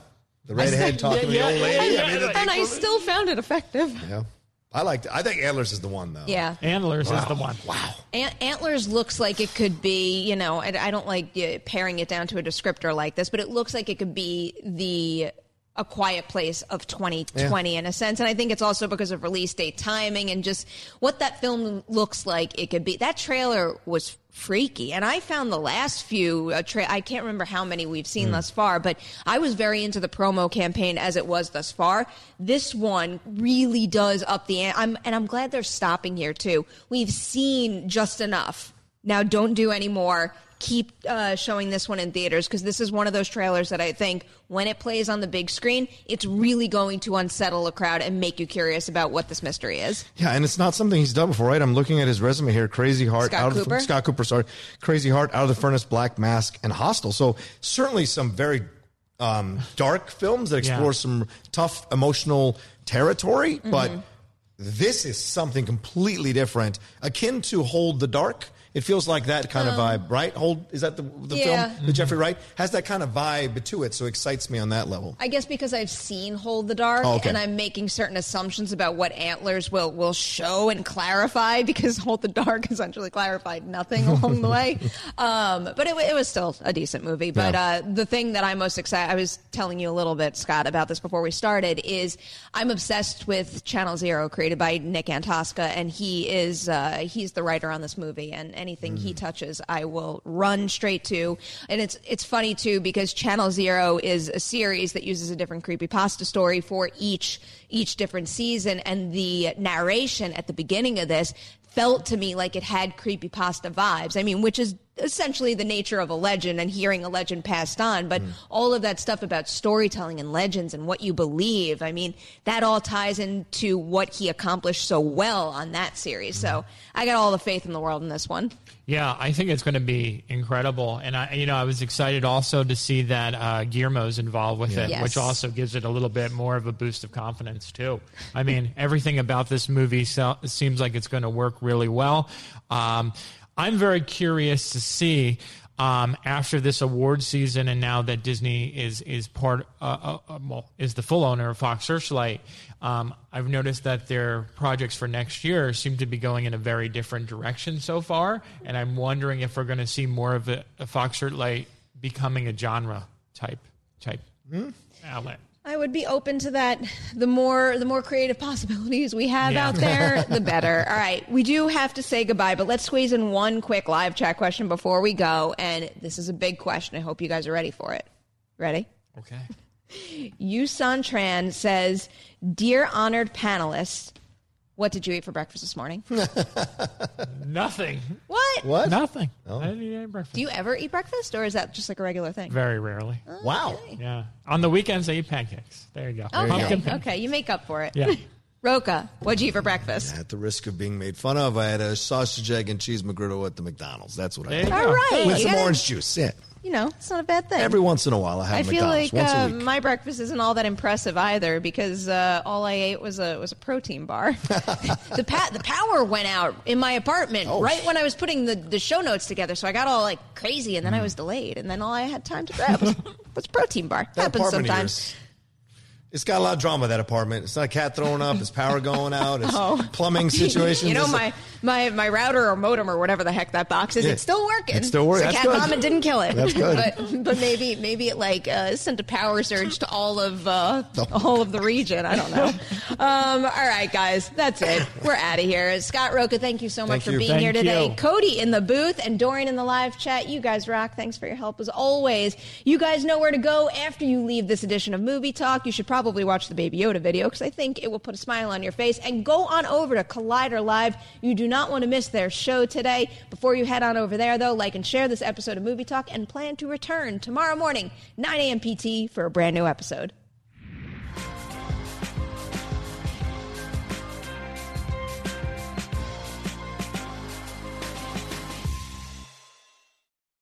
The redhead talking to the yeah, old lady. yeah, I mean, yeah. and I still found it effective. yeah. I like. it. I think Antlers is the one though. Yeah. Antlers is the one. Wow. Ant- Antlers looks like it could be, you know, I, I don't like uh, paring it down to a descriptor like this, but it looks like it could be the a quiet place of 2020 in a sense. And I think it's also because of release date timing and just what that film looks like it could be. That trailer was freaky. And I found the last few, uh, tra- I can't remember how many we've seen thus far, but I was very into the promo campaign as it was thus far. This one really does up the ante. I'm, and I'm glad they're stopping here too. We've seen just enough. Now don't do any more. Keep uh, showing this one in theaters because this is one of those trailers that I think when it plays on the big screen, it's really going to unsettle a crowd and make you curious about what this mystery is. Yeah, and it's not something he's done before, right? I'm looking at his resume here. Crazy Heart, Scott out of Cooper? the, Scott Cooper, sorry, Crazy Heart, Out of the Furnace, Black Mass, and Hostiles. So certainly some very um, dark films that explore Yeah. some tough emotional territory, Mm-hmm. but this is something completely different, akin to Hold the Dark. It feels like that kind of vibe, right? Hold is that the, the Um, Yeah. film with Jeffrey Wright has that kind of vibe to it, so it excites me on that level. I guess because I've seen Hold the Dark Oh, okay. and I'm making certain assumptions about what Antlers will, will show and clarify [laughs] because Hold the Dark essentially clarified nothing [laughs] along the way. Um, but it, it was still a decent movie. But Yeah. uh, the thing that I'm most excited, I was telling you a little bit, Scott, about this before we started, is I'm obsessed with Channel Zero created by Nick Antosca and he is, uh, he's the writer on this movie and, anything he hmm. touches, I will run straight to. And it's it's funny too because Channel Zero is a series that uses a different creepypasta story for each each different season, and the narration at the beginning of this felt to me like it had creepypasta vibes. I mean, which is essentially the nature of a legend and hearing a legend passed on, but all of that stuff about storytelling and legends and what you believe, I mean, that all ties into what he accomplished so well on that series. So I got all the faith in the world in this one. Yeah, I think it's going to be incredible, and I, you know, I was excited also to see that uh, Guillermo's involved with it, Yes. which also gives it a little bit more of a boost of confidence too. I mean, everything about this movie so, seems like it's going to work really well. Um, I'm very curious to see um, after this award season, and now that Disney is is part, uh, uh, uh, well, is the full owner of Fox Searchlight. Um, I've noticed that their projects for next year seem to be going in a very different direction so far, and I'm wondering if we're going to see more of a, a Fox Searchlight becoming a genre type type outlet. I would be open to that. The more the more creative possibilities we have Yeah. out there, the better. All right, we do have to say goodbye, but let's squeeze in one quick live chat question before we go. And this is a big question. I hope you guys are ready for it. Ready? Okay. [laughs] Yusan Tran says, "Dear honored panelists, what did you eat for breakfast this morning? [laughs] Nothing. what? What? Nothing. Oh. I didn't eat any breakfast. Do you ever eat breakfast, or is that just like a regular thing? Very rarely. Wow. Yeah. On the weekends, I eat pancakes. There you go. Okay, Pumpkin pancakes. okay, you make up for it. Yeah. [laughs] Rocha, what'd you eat for breakfast? At the risk of being made fun of, I had a sausage, egg, and cheese McGriddle at the McDonald's. That's what I There you did. go. All right, With you some gotta- orange juice. Yeah. You know, it's not a bad thing. Every once in a while, I have I feel McDonald's like uh, my breakfast isn't all that impressive either because uh, all I ate was a was a protein bar. [laughs] [laughs] the pa- the power went out in my apartment Oh, right when I was putting the, the show notes together, so I got all like crazy, and then Mm. I was delayed, and then all I had time to grab was, [laughs] was a protein bar. That Happens sometimes. Yours, It's got a lot of drama. That apartment. It's not a cat throwing up. It's power going out. It's [laughs] plumbing [laughs] situations. Oh. You know It's my, my my router or modem or whatever the heck that box is. Yeah. It's still working. It's still working. So cat good. bomb didn't kill it. That's good. But but maybe maybe it like uh, sent a power surge to all of uh, all of the region. I don't know. Um, all right, guys, that's it. We're out of here. Scott Rocha, thank you so much Thank for you. being Thank here today. you. Cody in the booth and Dorian in the live chat. You guys rock. Thanks for your help as always. You guys know where to go after you leave this edition of Movie Talk. You should probably watch the Baby Yoda video because I think it will put a smile on your face. And go on over to Collider Live. You do not want to miss their show today. Before you head on over there, though, like and share this episode of Movie Talk and plan to return tomorrow morning, 9 a.m. PT, for a brand new episode.